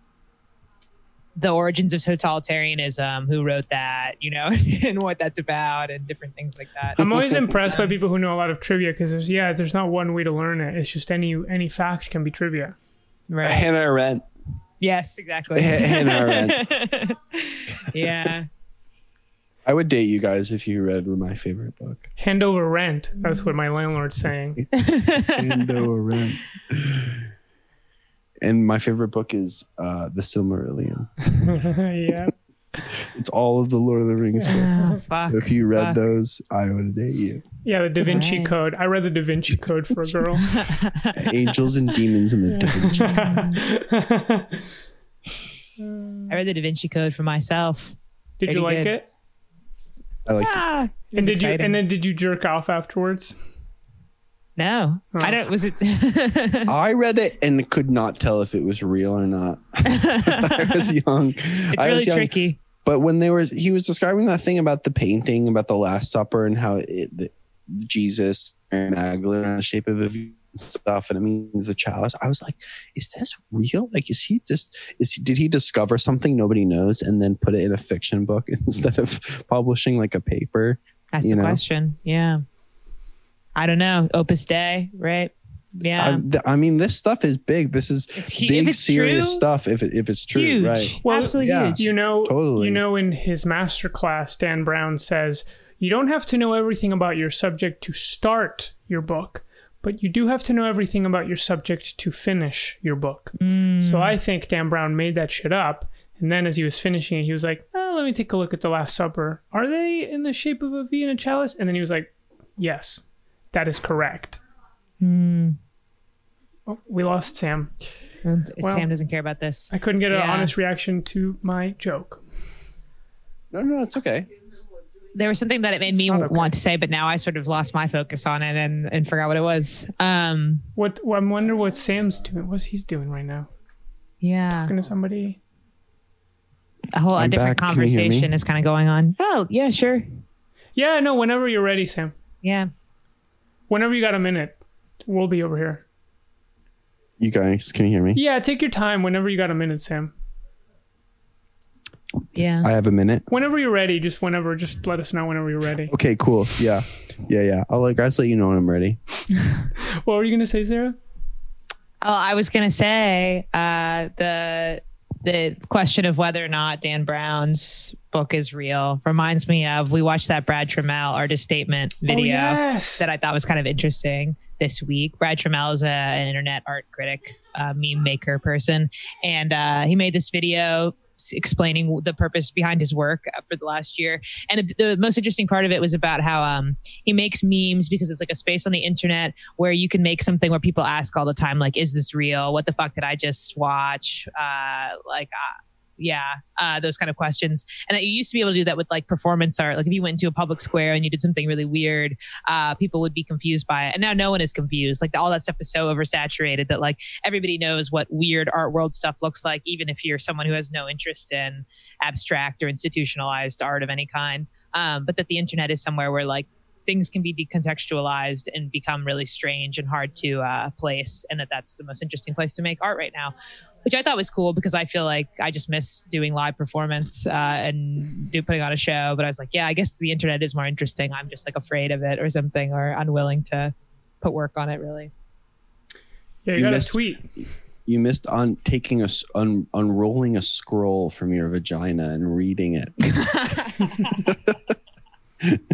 the origins of totalitarianism, who wrote that, you know, and what that's about, and different things like that. I'm always impressed by people who know a lot of trivia because there's yeah, there's not one way to learn it. It's just any any fact can be trivia. Right. Hannah Arendt. Yes, exactly. Hannah yeah. I would date you guys if you read my favorite book. Hand over rent. That's what my landlord's saying. Hand over Arendt. And my favorite book is uh, The Silmarillion. yeah. It's all of the Lord of the Rings books. Fuck. If you read Fuck. those, I would date you. Yeah, the Da Vinci Right. Code. I read the Da Vinci Code for a girl. Angels and demons in the Da Vinci. I read the Da Vinci Code for myself. did you like good. it? I like Ah, it And was did you and then did you jerk off afterwards? No, Oh. I don't. Was it? I read it and could not tell if it was real or not. I was young. it's I really young. tricky. But when they were, he was describing that thing about the painting, about the Last Supper, and how it, the, Jesus and Magdalene in the shape of a V stuff, and it means the chalice. I was like, is this real? Like, is he just? Is he, did he discover something nobody knows and then put it in a fiction book instead of publishing like a paper? That's the know? question. Yeah. I don't know. Opus Dei, right? Yeah. I, I mean, this stuff is big. This is it's big, serious true, stuff. If it, if it's true, huge. right? Well, Absolutely yeah. huge. You know, Totally. you know, in his master class, Dan Brown says you don't have to know everything about your subject to start your book, but you do have to know everything about your subject to finish your book. Mm. So I think Dan Brown made that shit up. And then as he was finishing it, he was like, oh, let me take a look at the Last Supper. Are they in the shape of a V and a chalice? And then he was like, yes, that is correct. Mm. Oh, we lost Sam. Well- Sam doesn't care about this. I couldn't get an Yeah. honest reaction to my joke. No, no, it's okay. There was something that it made It's me okay. want to say, but now I sort of lost my focus on it and, and forgot what it was. Um, What well, I wonder what Sam's doing. What's he's doing right now? yeah. Talking to somebody. a whole a I'm different back. Can you hear me? conversation is kind of going on. Oh, yeah, sure. Yeah, no. Whenever you're ready, Sam. Yeah. Whenever you got a minute, we'll be over here. You guys, can you hear me? Yeah, take your time. Whenever you got a minute, Sam. Yeah. I have a minute. Whenever you're ready, just whenever, just let us know whenever you're ready. Okay, cool. Yeah, yeah, yeah. I'll let guys let you know when I'm ready. What were you gonna say, Sarah? Oh, I was gonna say uh, the the question of whether or not Dan Brown's book is real reminds me of we watched that Brad Troemel artist statement video Oh, yes. that I thought was kind of interesting this week. Brad Troemel is a, an internet art critic, uh, meme maker person, and uh, he made this video explaining the purpose behind his work uh, for the last year. And the, most interesting part of it was about how um, he makes memes because it's like a space on the internet where you can make something where people ask all the time, like, "Is this real? What the fuck did I just watch?" Uh, like. Uh, yeah, uh, those kind of questions, and that you used to be able to do that with like performance art. Like if you went into a public square and you did something really weird, uh, people would be confused by it. And now no one is confused. Like all that stuff is so oversaturated that like everybody knows what weird art world stuff looks like, even if you're someone who has no interest in abstract or institutionalized art of any kind. Um, but that the internet is somewhere where like things can be decontextualized and become really strange and hard to uh, place, and that that's the most interesting place to make art right now. Which I thought was cool because I feel like I just miss doing live performance uh, and do putting on a show. But I was like, yeah, I guess the internet is more interesting. I'm just like afraid of it or something, or unwilling to put work on it. Really. Yeah, you, You got missed- a tweet. You missed on taking a un, unrolling a scroll from your vagina and reading it.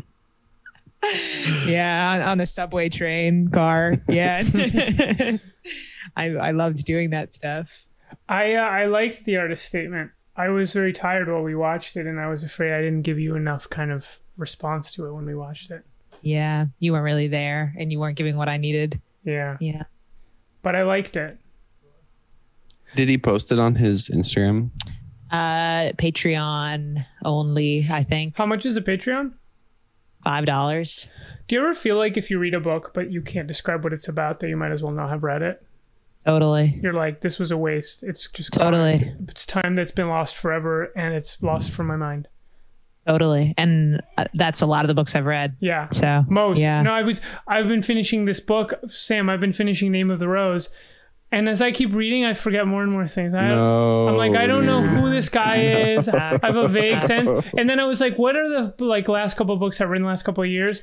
yeah, on, on the subway train car. Yeah. I, I loved doing that stuff. I uh, I liked the artist statement. I was very tired while we watched it, and I was afraid I didn't give you enough kind of response to it when we watched it. Yeah, you weren't really there and you weren't giving what I needed. Yeah, Yeah. but I liked it. Did he post it on his Instagram? Uh, Patreon only, I think. How much is a Patreon? Five dollars. Do you ever feel like if you read a book but you can't describe what it's about, that you might as well not have read it? Totally. You're like, this was a waste. It's just gone. Totally. It's time that's been lost forever, and it's lost from my mind. Totally. And uh, that's a lot of the books I've read. Yeah. So Most. Yeah. No, I was. I've been finishing this book, Sam. I've been finishing Name of the Rose, and as I keep reading, I forget more and more things. I, no. I'm like, I don't know who this guy is. I have a vague sense. And then I was like, what are the like last couple of books I've read in the last couple of years?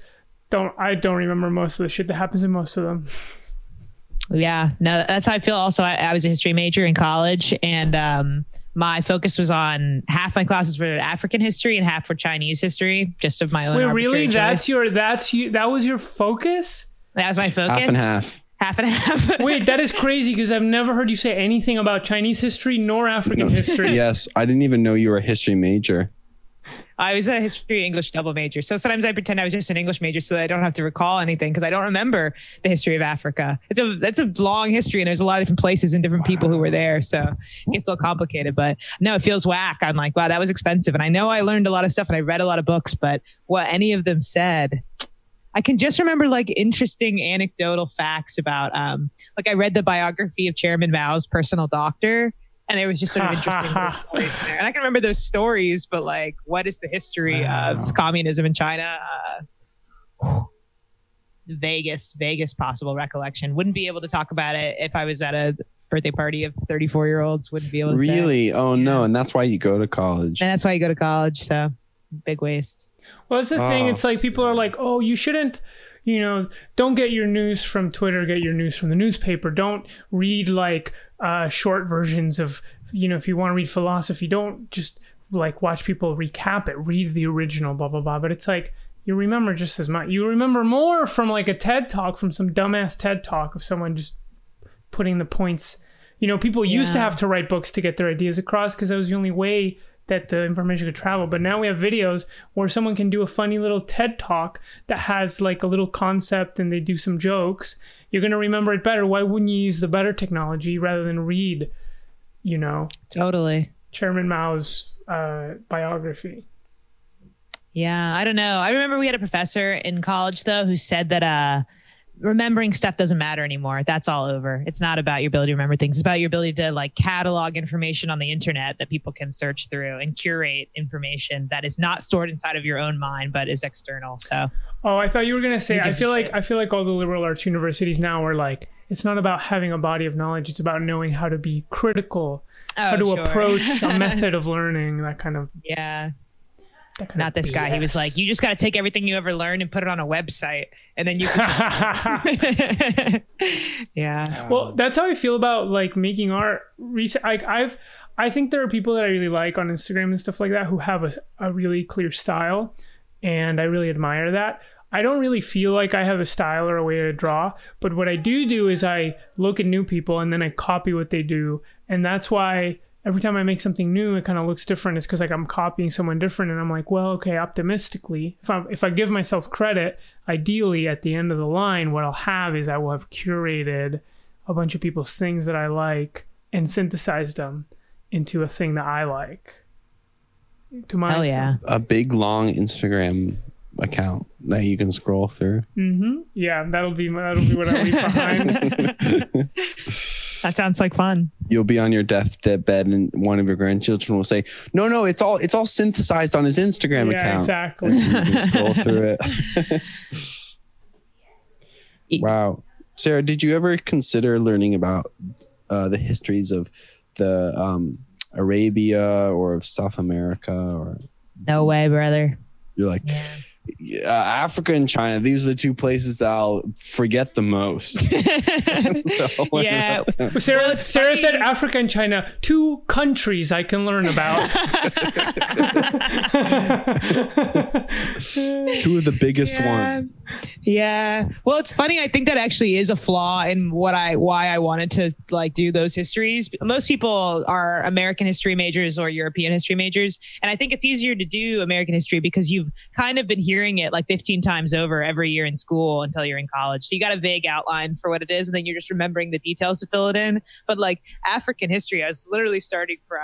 Don't I don't remember most of the shit that happens in most of them. Yeah, no, that's how I feel. Also, I, I was a history major in college, and um, my focus was on half my classes were African history and half were Chinese history, just of my own. Wait, arbitrary really? That's choice. your that's you that was your focus? that was my focus. half and half. Half and half. Wait, that is crazy because I've never heard you say anything about Chinese history nor African No. history. yes, I didn't even know you were a history major. I was a history English double major, so sometimes I pretend I was just an English major so that I don't have to recall anything because I don't remember the history of Africa. It's a that's a long history, and there's a lot of different places and different people who were there, so it gets a little complicated. But no, it feels whack. I'm like, wow, that was expensive, and I know I learned a lot of stuff and I read a lot of books, but what any of them said. I can just remember like interesting anecdotal facts about um like I read the biography of Chairman Mao's personal doctor and there was just sort of interesting stories in there. And I can remember those stories, but like what is the history Wow. of communism in China? Uh, vaguest, vaguest possible recollection. Wouldn't be able to talk about it if I was at a birthday party of 34 year olds. Wouldn't be able to say. Really? Oh no! And that's why you go to college. And that's why you go to college. So big waste. Well, that's the thing. Oh, It's like people are like, oh, you shouldn't, you know, don't get your news from Twitter, get your news from the newspaper. Don't read like uh, short versions of, you know, if you want to read philosophy, don't just like watch people recap it. Read the original, blah, blah, blah. But it's like, you remember just as much. You remember more from like a TED talk, from some dumbass TED talk of someone just putting the points. You know, people used to have to write books to get their ideas across because that was the only way that the information could travel. But now we have videos where someone can do a funny little TED talk that has like a little concept and they do some jokes. You're going to remember it better. Why wouldn't you use the better technology rather than read, you know, Totally. Chairman Mao's uh, biography? Yeah, I don't know. I remember we had a professor in college though who said that uh remembering stuff doesn't matter anymore. That's all over. It's not about your ability to remember things. It's about your ability to like catalog information on the internet that people can search through and curate information that is not stored inside of your own mind but is external. So Oh, I thought you were gonna say. I feel like? I feel like all the liberal arts universities now are like it's not about having a body of knowledge. It's about knowing how to be critical, oh, how to sure. approach a method of learning. That kind of yeah. That kind Not of this guy. He was like, you just got to take everything you ever learned and put it on a website, and then you. Can- yeah. well, that's how I feel about like making art. Recent, like I've, I think there are people that I really like on Instagram and stuff like that who have a, a really clear style, and I really admire that. I don't really feel like I have a style or a way to draw, but what I do do is I look at new people and then I copy what they do, and that's why every time I make something new, it kind of looks different. It's because like I'm copying someone different, and I'm like, well, okay, optimistically, if I if I give myself credit, ideally at the end of the line, what I'll have is I will have curated a bunch of people's things that I like and synthesized them into a thing that I like. To my Hell yeah. a big long Instagram account that you can scroll through. Mm-hmm. Yeah, that'll be that'll be what I leave behind. That sounds like fun. You'll be on your deathbed, and one of your grandchildren will say, "No, no, it's all it's all synthesized on his Instagram yeah, account." exactly. You scroll through it. wow, Sarah, did you ever consider learning about uh, the histories of the um, Arabia or of South America, or No way, brother. you're like uh, Africa and China? These are the two places that I'll forget the most. So, yeah. Sarah, Well, Sarah funny- said Africa and China, two countries I can learn about. two of the biggest yeah. ones. Yeah. Well, it's funny. I think that actually is a flaw in what I why I wanted to like do those histories. Most people are American history majors or European history majors, and I think it's easier to do American history because you've kind of been hearing it like 15 times over every year in school until you're in college. So you got a vague outline for what it is, and then you're just remembering the details to fill it in. But like African history, I was literally starting from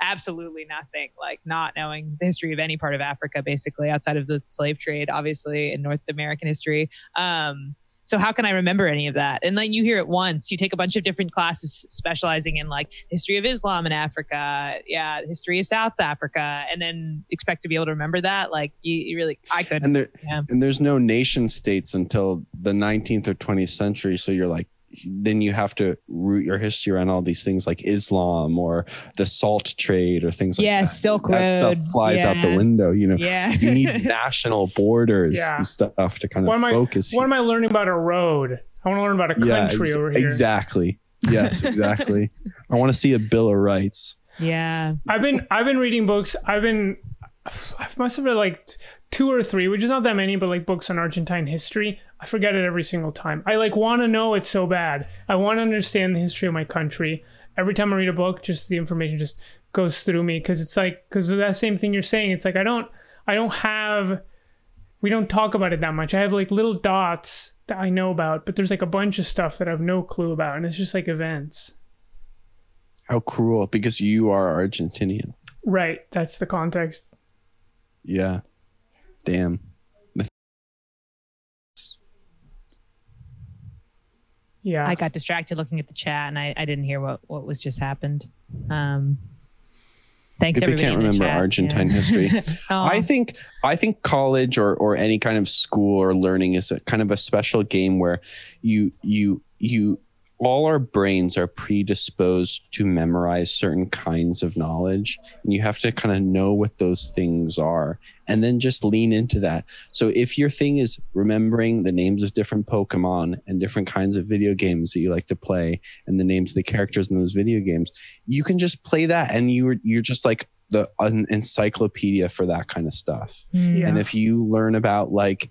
absolutely nothing, like not knowing the history of any part of Africa, basically outside of the slave trade, obviously in North American history. Um, so how can I remember any of that? And then you hear it once. You take a bunch of different classes specializing in like history of Islam in Africa, yeah, history of South Africa, and then expect to be able to remember that. Like you, you really, I could. and there Yeah. and there's no nation states until the 19th or 20th century so you're like then you have to root your history around all these things like islam or the salt trade or things like Yeah, that Yeah, Silk that Road. stuff flies out the window you know yeah. you need national borders Yeah. and stuff to kind What of am I- focus what am I learning about a road? I want to learn about a country ex- over here. exactly yes exactly i want to see a bill of rights yeah. I've been I've been reading books. I've been I must have read like two or three, which is not that many, but like books on Argentine history. I forget it every single time. I like want to know it so bad. I want to understand the history of my country. Every time I read a book, just the information just goes through me because it's like because that same thing you're saying. It's like I don't I don't have we don't talk about it that much. I have like little dots that I know about, but there's like a bunch of stuff that I have no clue about, and it's just like events. how cruel because you are argentinian Right. That's the context. yeah damn Yeah. I got distracted looking at the chat and I, I didn't hear what, what was just happened. Um, thanks If we everybody. can't remember chat. Argentine Yeah. history. Oh, I think I think college or or any kind of school or learning is a kind of a special game where you you you all our brains are predisposed to memorize certain kinds of knowledge and you have to kind of know what those things are and then just lean into that so if your thing is remembering the names of different pokemon and different kinds of video games that you like to play and the names of the characters in those video games you can just play that and you're you're just like the an encyclopedia for that kind of stuff Mm. Yeah. and if you learn about like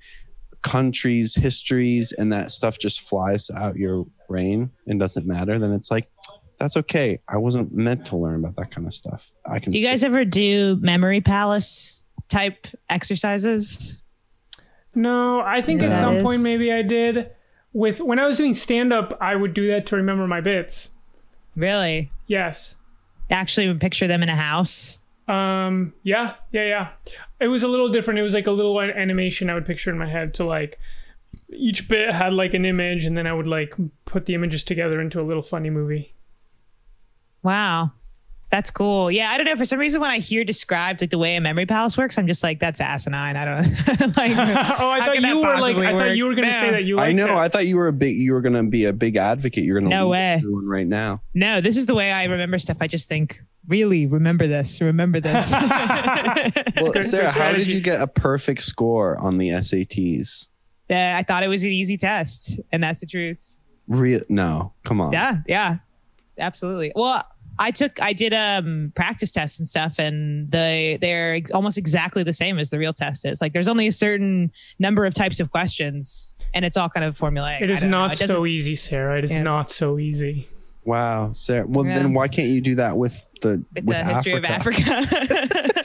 countries histories and that stuff just flies out your brain and doesn't matter then it's like that's okay i wasn't meant to learn about that kind of stuff i can Do you guys ever do memory palace type exercises? No, I think at some point maybe I did. With when I was doing stand up, I would do that to remember my bits. Really? Yes. Actually, would picture them in a house. Um. Yeah. Yeah. Yeah. It was a little different. It was like a little animation I would picture in my head. So like, each bit had like an image, and then I would like put the images together into a little funny movie. Wow. That's cool. Yeah, I don't know. For some reason, when I hear described like the way a memory palace works, I'm just like, that's asinine. I don't like. oh, I thought you were like. possibly I thought you were gonna No. say that you. i know it. i thought you were a big you were gonna be a big advocate you're gonna No lead way. everyone right now No, this is the way I remember stuff. I just think, really, remember this, remember this. well sarah how did you get a perfect score on the sats Uh, I thought it was an easy test, and that's the truth. real no come on Yeah, yeah, absolutely. Well, I took, I did um practice tests and stuff, and they they're ex- almost exactly the same as the real test is. Like, there's only a certain number of types of questions, and it's all kind of formulaic. It I is don't It so easy, Sarah. It is Yeah. not so easy. wow sarah well Yeah. then why can't you do that with the with, with the history africa? of Africa.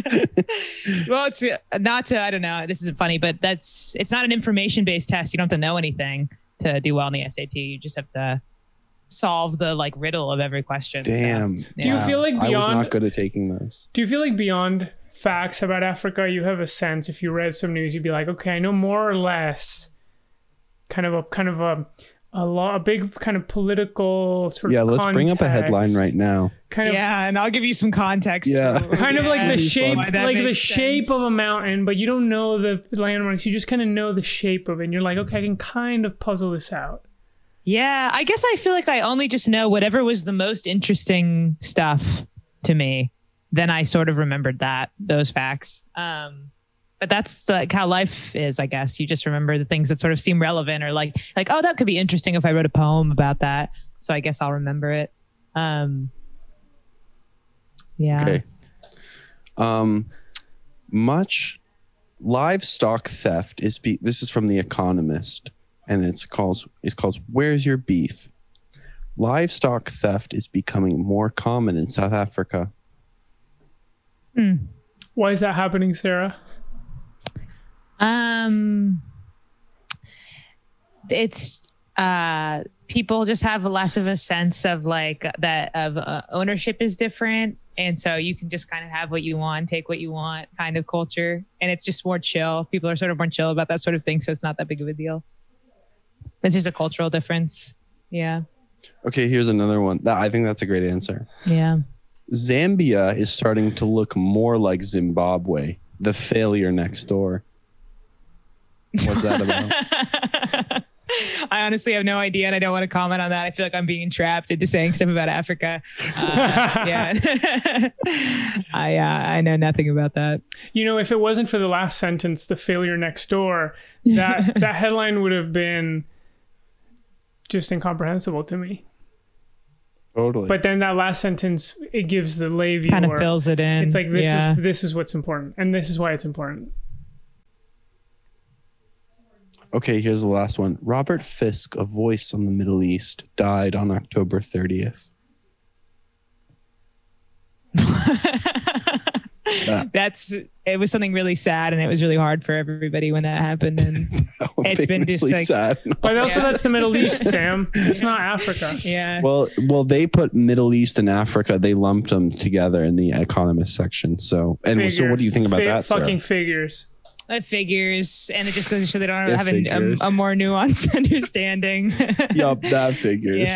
well, it's uh, not to I don't know. This isn't funny, but that's it's not an information based test. You don't have to know anything to do well in the SAT. You just have to solve the like riddle of every question. so- Damn. Do you feel like beyond? I was not good at taking those. Do you feel like beyond facts about Africa, you have a sense if you read some news, you'd be like, okay, I know more or less kind of a kind of a a lot, a big kind of political sort Yeah, of. Yeah, let's bring up a headline right now. Kind of yeah, and I'll give you some context. Yeah. kind of like the shape fun. Why that like the makes shape sense. of a mountain but you don't know the landmarks you just kind of know the shape of it and you're like okay i mm-hmm. can kind of puzzle this out Yeah, I guess I feel like I only just know whatever was the most interesting stuff to me. Then I sort of remembered that those facts. Um, but that's like how life is, I guess. You just remember the things that sort of seem relevant, or like like oh, that could be interesting if I wrote a poem about that. So I guess I'll remember it. Um, yeah. Okay. Um, much livestock theft is be- this is from the Economist, and it's calls it calls "Where's Your Beef?" Livestock theft is becoming more common in South Africa. why is that happening sarah Um, it's uh, people just have less of a sense of like that of uh, ownership is different, and so you can just kind of have what you want, take what you want, kind of culture, and it's just more chill. People are sort of more chill about that sort of thing, so it's not that big of a deal. It's just a cultural difference. Yeah, Okay, here's another one. That, I think that's a great answer. yeah. Zambia is starting to look more like Zimbabwe, the failure next door. What's that about? I honestly have no idea, and I don't want to comment on that. I feel like I'm being trapped into saying stuff about Africa. Uh, yeah, I uh, I know nothing about that. you know if it wasn't for the last sentence the failure next door that that headline would have been just incomprehensible to me totally. but then that last sentence it gives the lay viewer Kind of fills it in. it's like this yeah. is this is what's important and this is why it's important Okay, here's the last one. Robert Fisk, a voice on the Middle East, died on October 30th. That's it was something really sad, and it was really hard for everybody when that happened. And It's been just Famously like- sad. but also Yeah. that's the middle east sam it's not africa yeah, Well, well, they put Middle East and Africa. They lumped them together in the Economist section. So, and so, what do you think about Fi- that? Sarah? fucking figures it figures, and it just goes to show they don't It have a, a, a more nuanced understanding. yep that figures.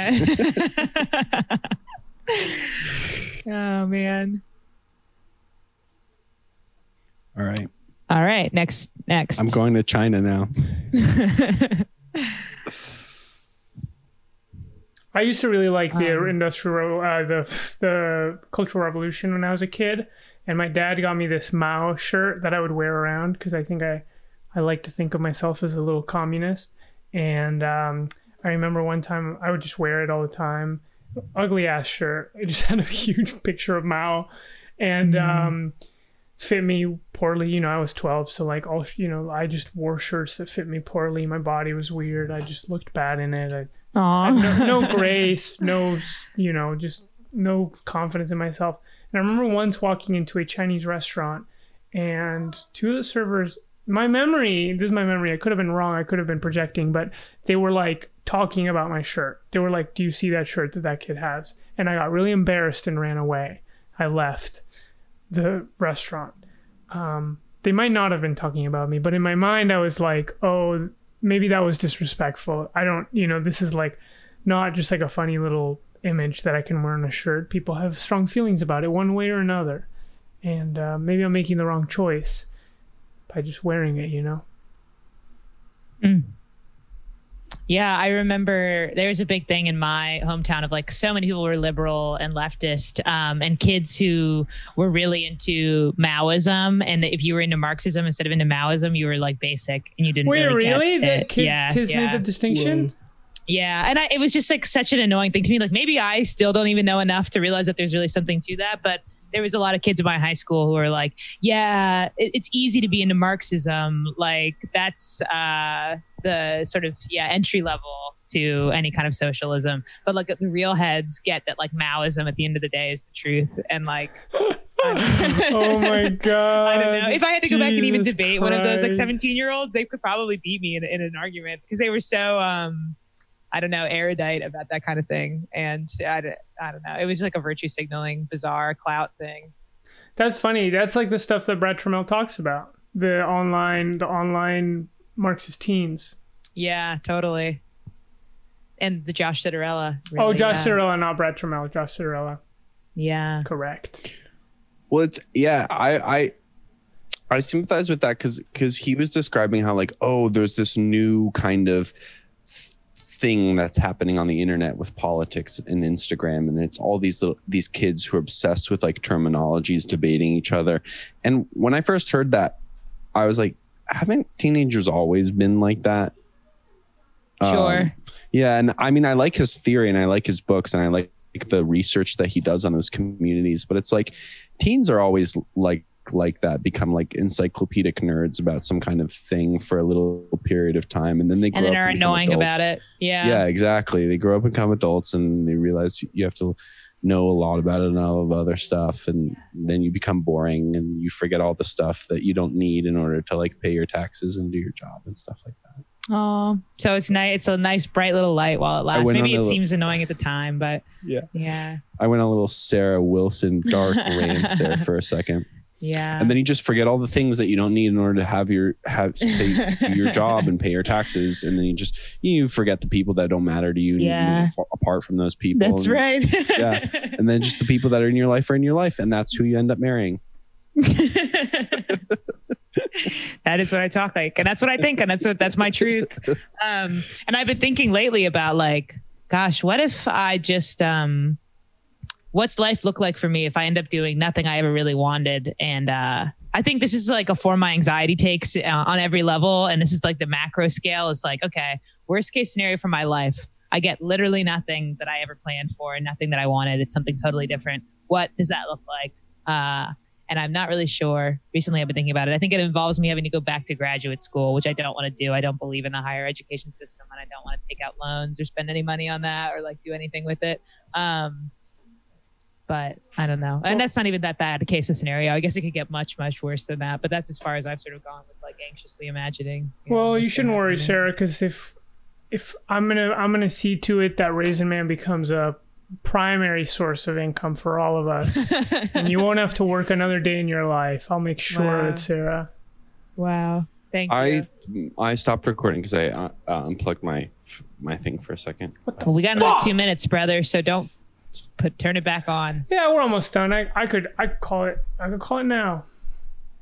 Yeah. oh man. All right, All right, next next. I'm going to China now. I used to really like the Um, industrial, uh, the the Cultural Revolution when I was a kid, and my dad got me this Mao shirt that I would wear around because I think I, I like to think of myself as a little communist, and um, I remember one time I would just wear it all the time, ugly ass shirt. It just had a huge picture of Mao, and um, fit me poorly. You know, I was twelve, so like all you know, I just wore shirts that fit me poorly. My body was weird. I just looked bad in it. I Aw. no, no grace, no, you know, just no confidence in myself. And I remember once walking into a Chinese restaurant and two of the servers, my memory, this is my memory, I could have been wrong, I could have been projecting, but they were like talking about my shirt. They were like, Do you see that shirt that that kid has? And I got really embarrassed and ran away. I left the restaurant. Um, they might not have been talking about me, but in my mind, I was like, Oh, maybe that was disrespectful. I don't, you know, this is like not just like a funny little image that I can wear on a shirt. People have strong feelings about it one way or another. And uh, maybe I'm making the wrong choice by just wearing it, you know? Yeah, I remember there was a big thing in my hometown of like so many people were liberal and leftist, um, and kids who were really into Maoism. And if you were into Marxism instead of into Maoism, you were like basic and you didn't. Wait, really, really? The kids, yeah, kids yeah. made the distinction? Yeah, and I, it was just like such an annoying thing to me. Like maybe I still don't even know enough to realize that there's really something to that, but there was a lot of kids in my high school who were like, "Yeah, it, it's easy to be into Marxism. Like that's uh, the sort of yeah entry level to any kind of socialism." But like the real heads get that like Maoism at the end of the day is the truth, and like. oh my God. I don't know. If I had to go back and even Jesus debate one of those like 17 year olds, they could probably beat me in, in an argument because they were so, um, I don't know, erudite about that kind of thing. And I, don't- I don't know. It was like a virtue signaling, bizarre clout thing. That's funny. That's like the stuff that Brad Troemel talks about. The online, the online Marxist teens. Yeah, totally. and the Josh Citarella. oh, Josh uh, Citarella, not Brad Troemel. Josh Citarella. Yeah. Correct. Well, it's yeah, I I I sympathize with that because because he was describing how like oh, there's this new kind of thing that's happening on the internet with politics and Instagram, and it's all these little these kids who are obsessed with like terminologies debating each other. And when I first heard that, I was like, haven't teenagers always been like that? Sure. Um, yeah, and I mean, I like his theory and I like his books and I like the research that he does on those communities. But it's like teens are always like like that, become like encyclopedic nerds about some kind of thing for a little period of time, and then they grow and then up are annoying about it. Yeah. Yeah, exactly. They grow up and become adults, and they realize you have to know a lot about it and all of other stuff, and then you become boring and you forget all the stuff that you don't need in order to like pay your taxes and do your job and stuff like that. Oh, so it's nice. It's a nice bright little light while it lasts. Maybe it little- seems annoying at the time, but Yeah. yeah, I went on a little Sarah Wilson dark rant there for a second. Yeah. and then you just forget all the things that you don't need in order to have your have pay, do your job and pay your taxes and then you just you forget the people that don't matter to you and you Yeah. apart from those people That's and, right. yeah. and then just the people that are in your life are in your life and that's who you end up marrying that is what I talk like, and that's what I think, and that's what that's my truth. Um, and I've been thinking lately about like, gosh, what if I just um, what's life look like for me if I end up doing nothing I ever really wanted? And uh, I think this is like a form my anxiety takes uh, on every level, and this is like the macro scale. Is like, okay, worst case scenario for my life. I get literally nothing that I ever planned for and nothing that I wanted. It's something totally different. What does that look like? Uh, and I'm not really sure. Recently, I've been thinking about it. I think it involves me having to go back to graduate school, which I don't want to do. I don't believe in the higher education system, and I don't want to take out loans or spend any money on that or like do anything with it. Um, but I don't know, and that's not even that bad a case of scenario. I guess it could get much, much worse than that. But that's as far as I've sort of gone with like anxiously imagining. know, Well, you shouldn't gonna worry, happen. Sarah, because if if I'm gonna I'm gonna see to it that Raisin Man becomes a primary source of income for all of us, and you won't have to work another day in your life. I'll make sure Wow. that Sarah. Wow, thank i you. i stopped recording because i uh, uh, unplugged my my thing for a second Well, we got another two minutes, brother. So don't put turn it back on. Yeah, we're almost done. I, I could I could call it I could call it now.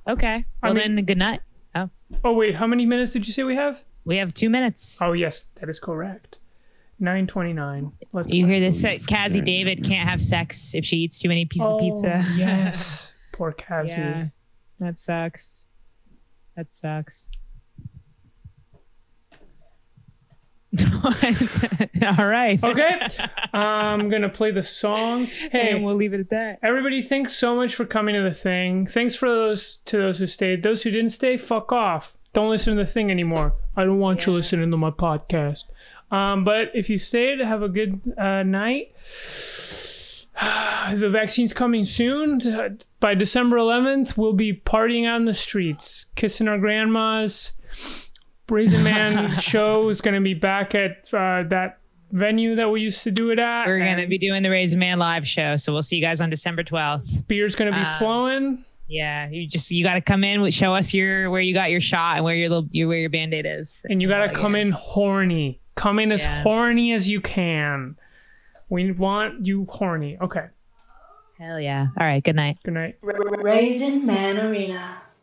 Okay. I Well, mean- then good night. Oh, Oh wait, how many minutes did you say we have? we have two minutes. Oh yes, that is correct. Nine twenty nine. Let's You hear this? Uh, Cazzie David can't have sex if she eats too many pieces oh, of pizza. yes. Poor Cazzie. yeah, that sucks. That sucks. All right. Okay. I'm gonna play the song. Hey, and we'll leave it at that. Everybody, thanks so much for coming to the thing. Thanks for those to those who stayed. Those who didn't stay, fuck off. Don't listen to the thing anymore. I don't want you listening to my podcast. Um, but if you stayed, have a good uh, night. the vaccine's coming soon. By December 11th, we'll be partying on the streets, kissing our grandmas. Raisin Man show is going to be back at uh, that venue that we used to do it at. We're gonna be doing the Raisin Man live show, so we'll see you guys on December twelfth. beer's going to be um, flowing. Yeah, you just you got to come in, show us your where you got your shot and where your little your, where your band aid is. and you gotta Like, come yeah. in horny. Come in as Yeah. horny as you can. We want you horny. Okay. Hell yeah! All right, good night. Good night. Raisin Man Arena.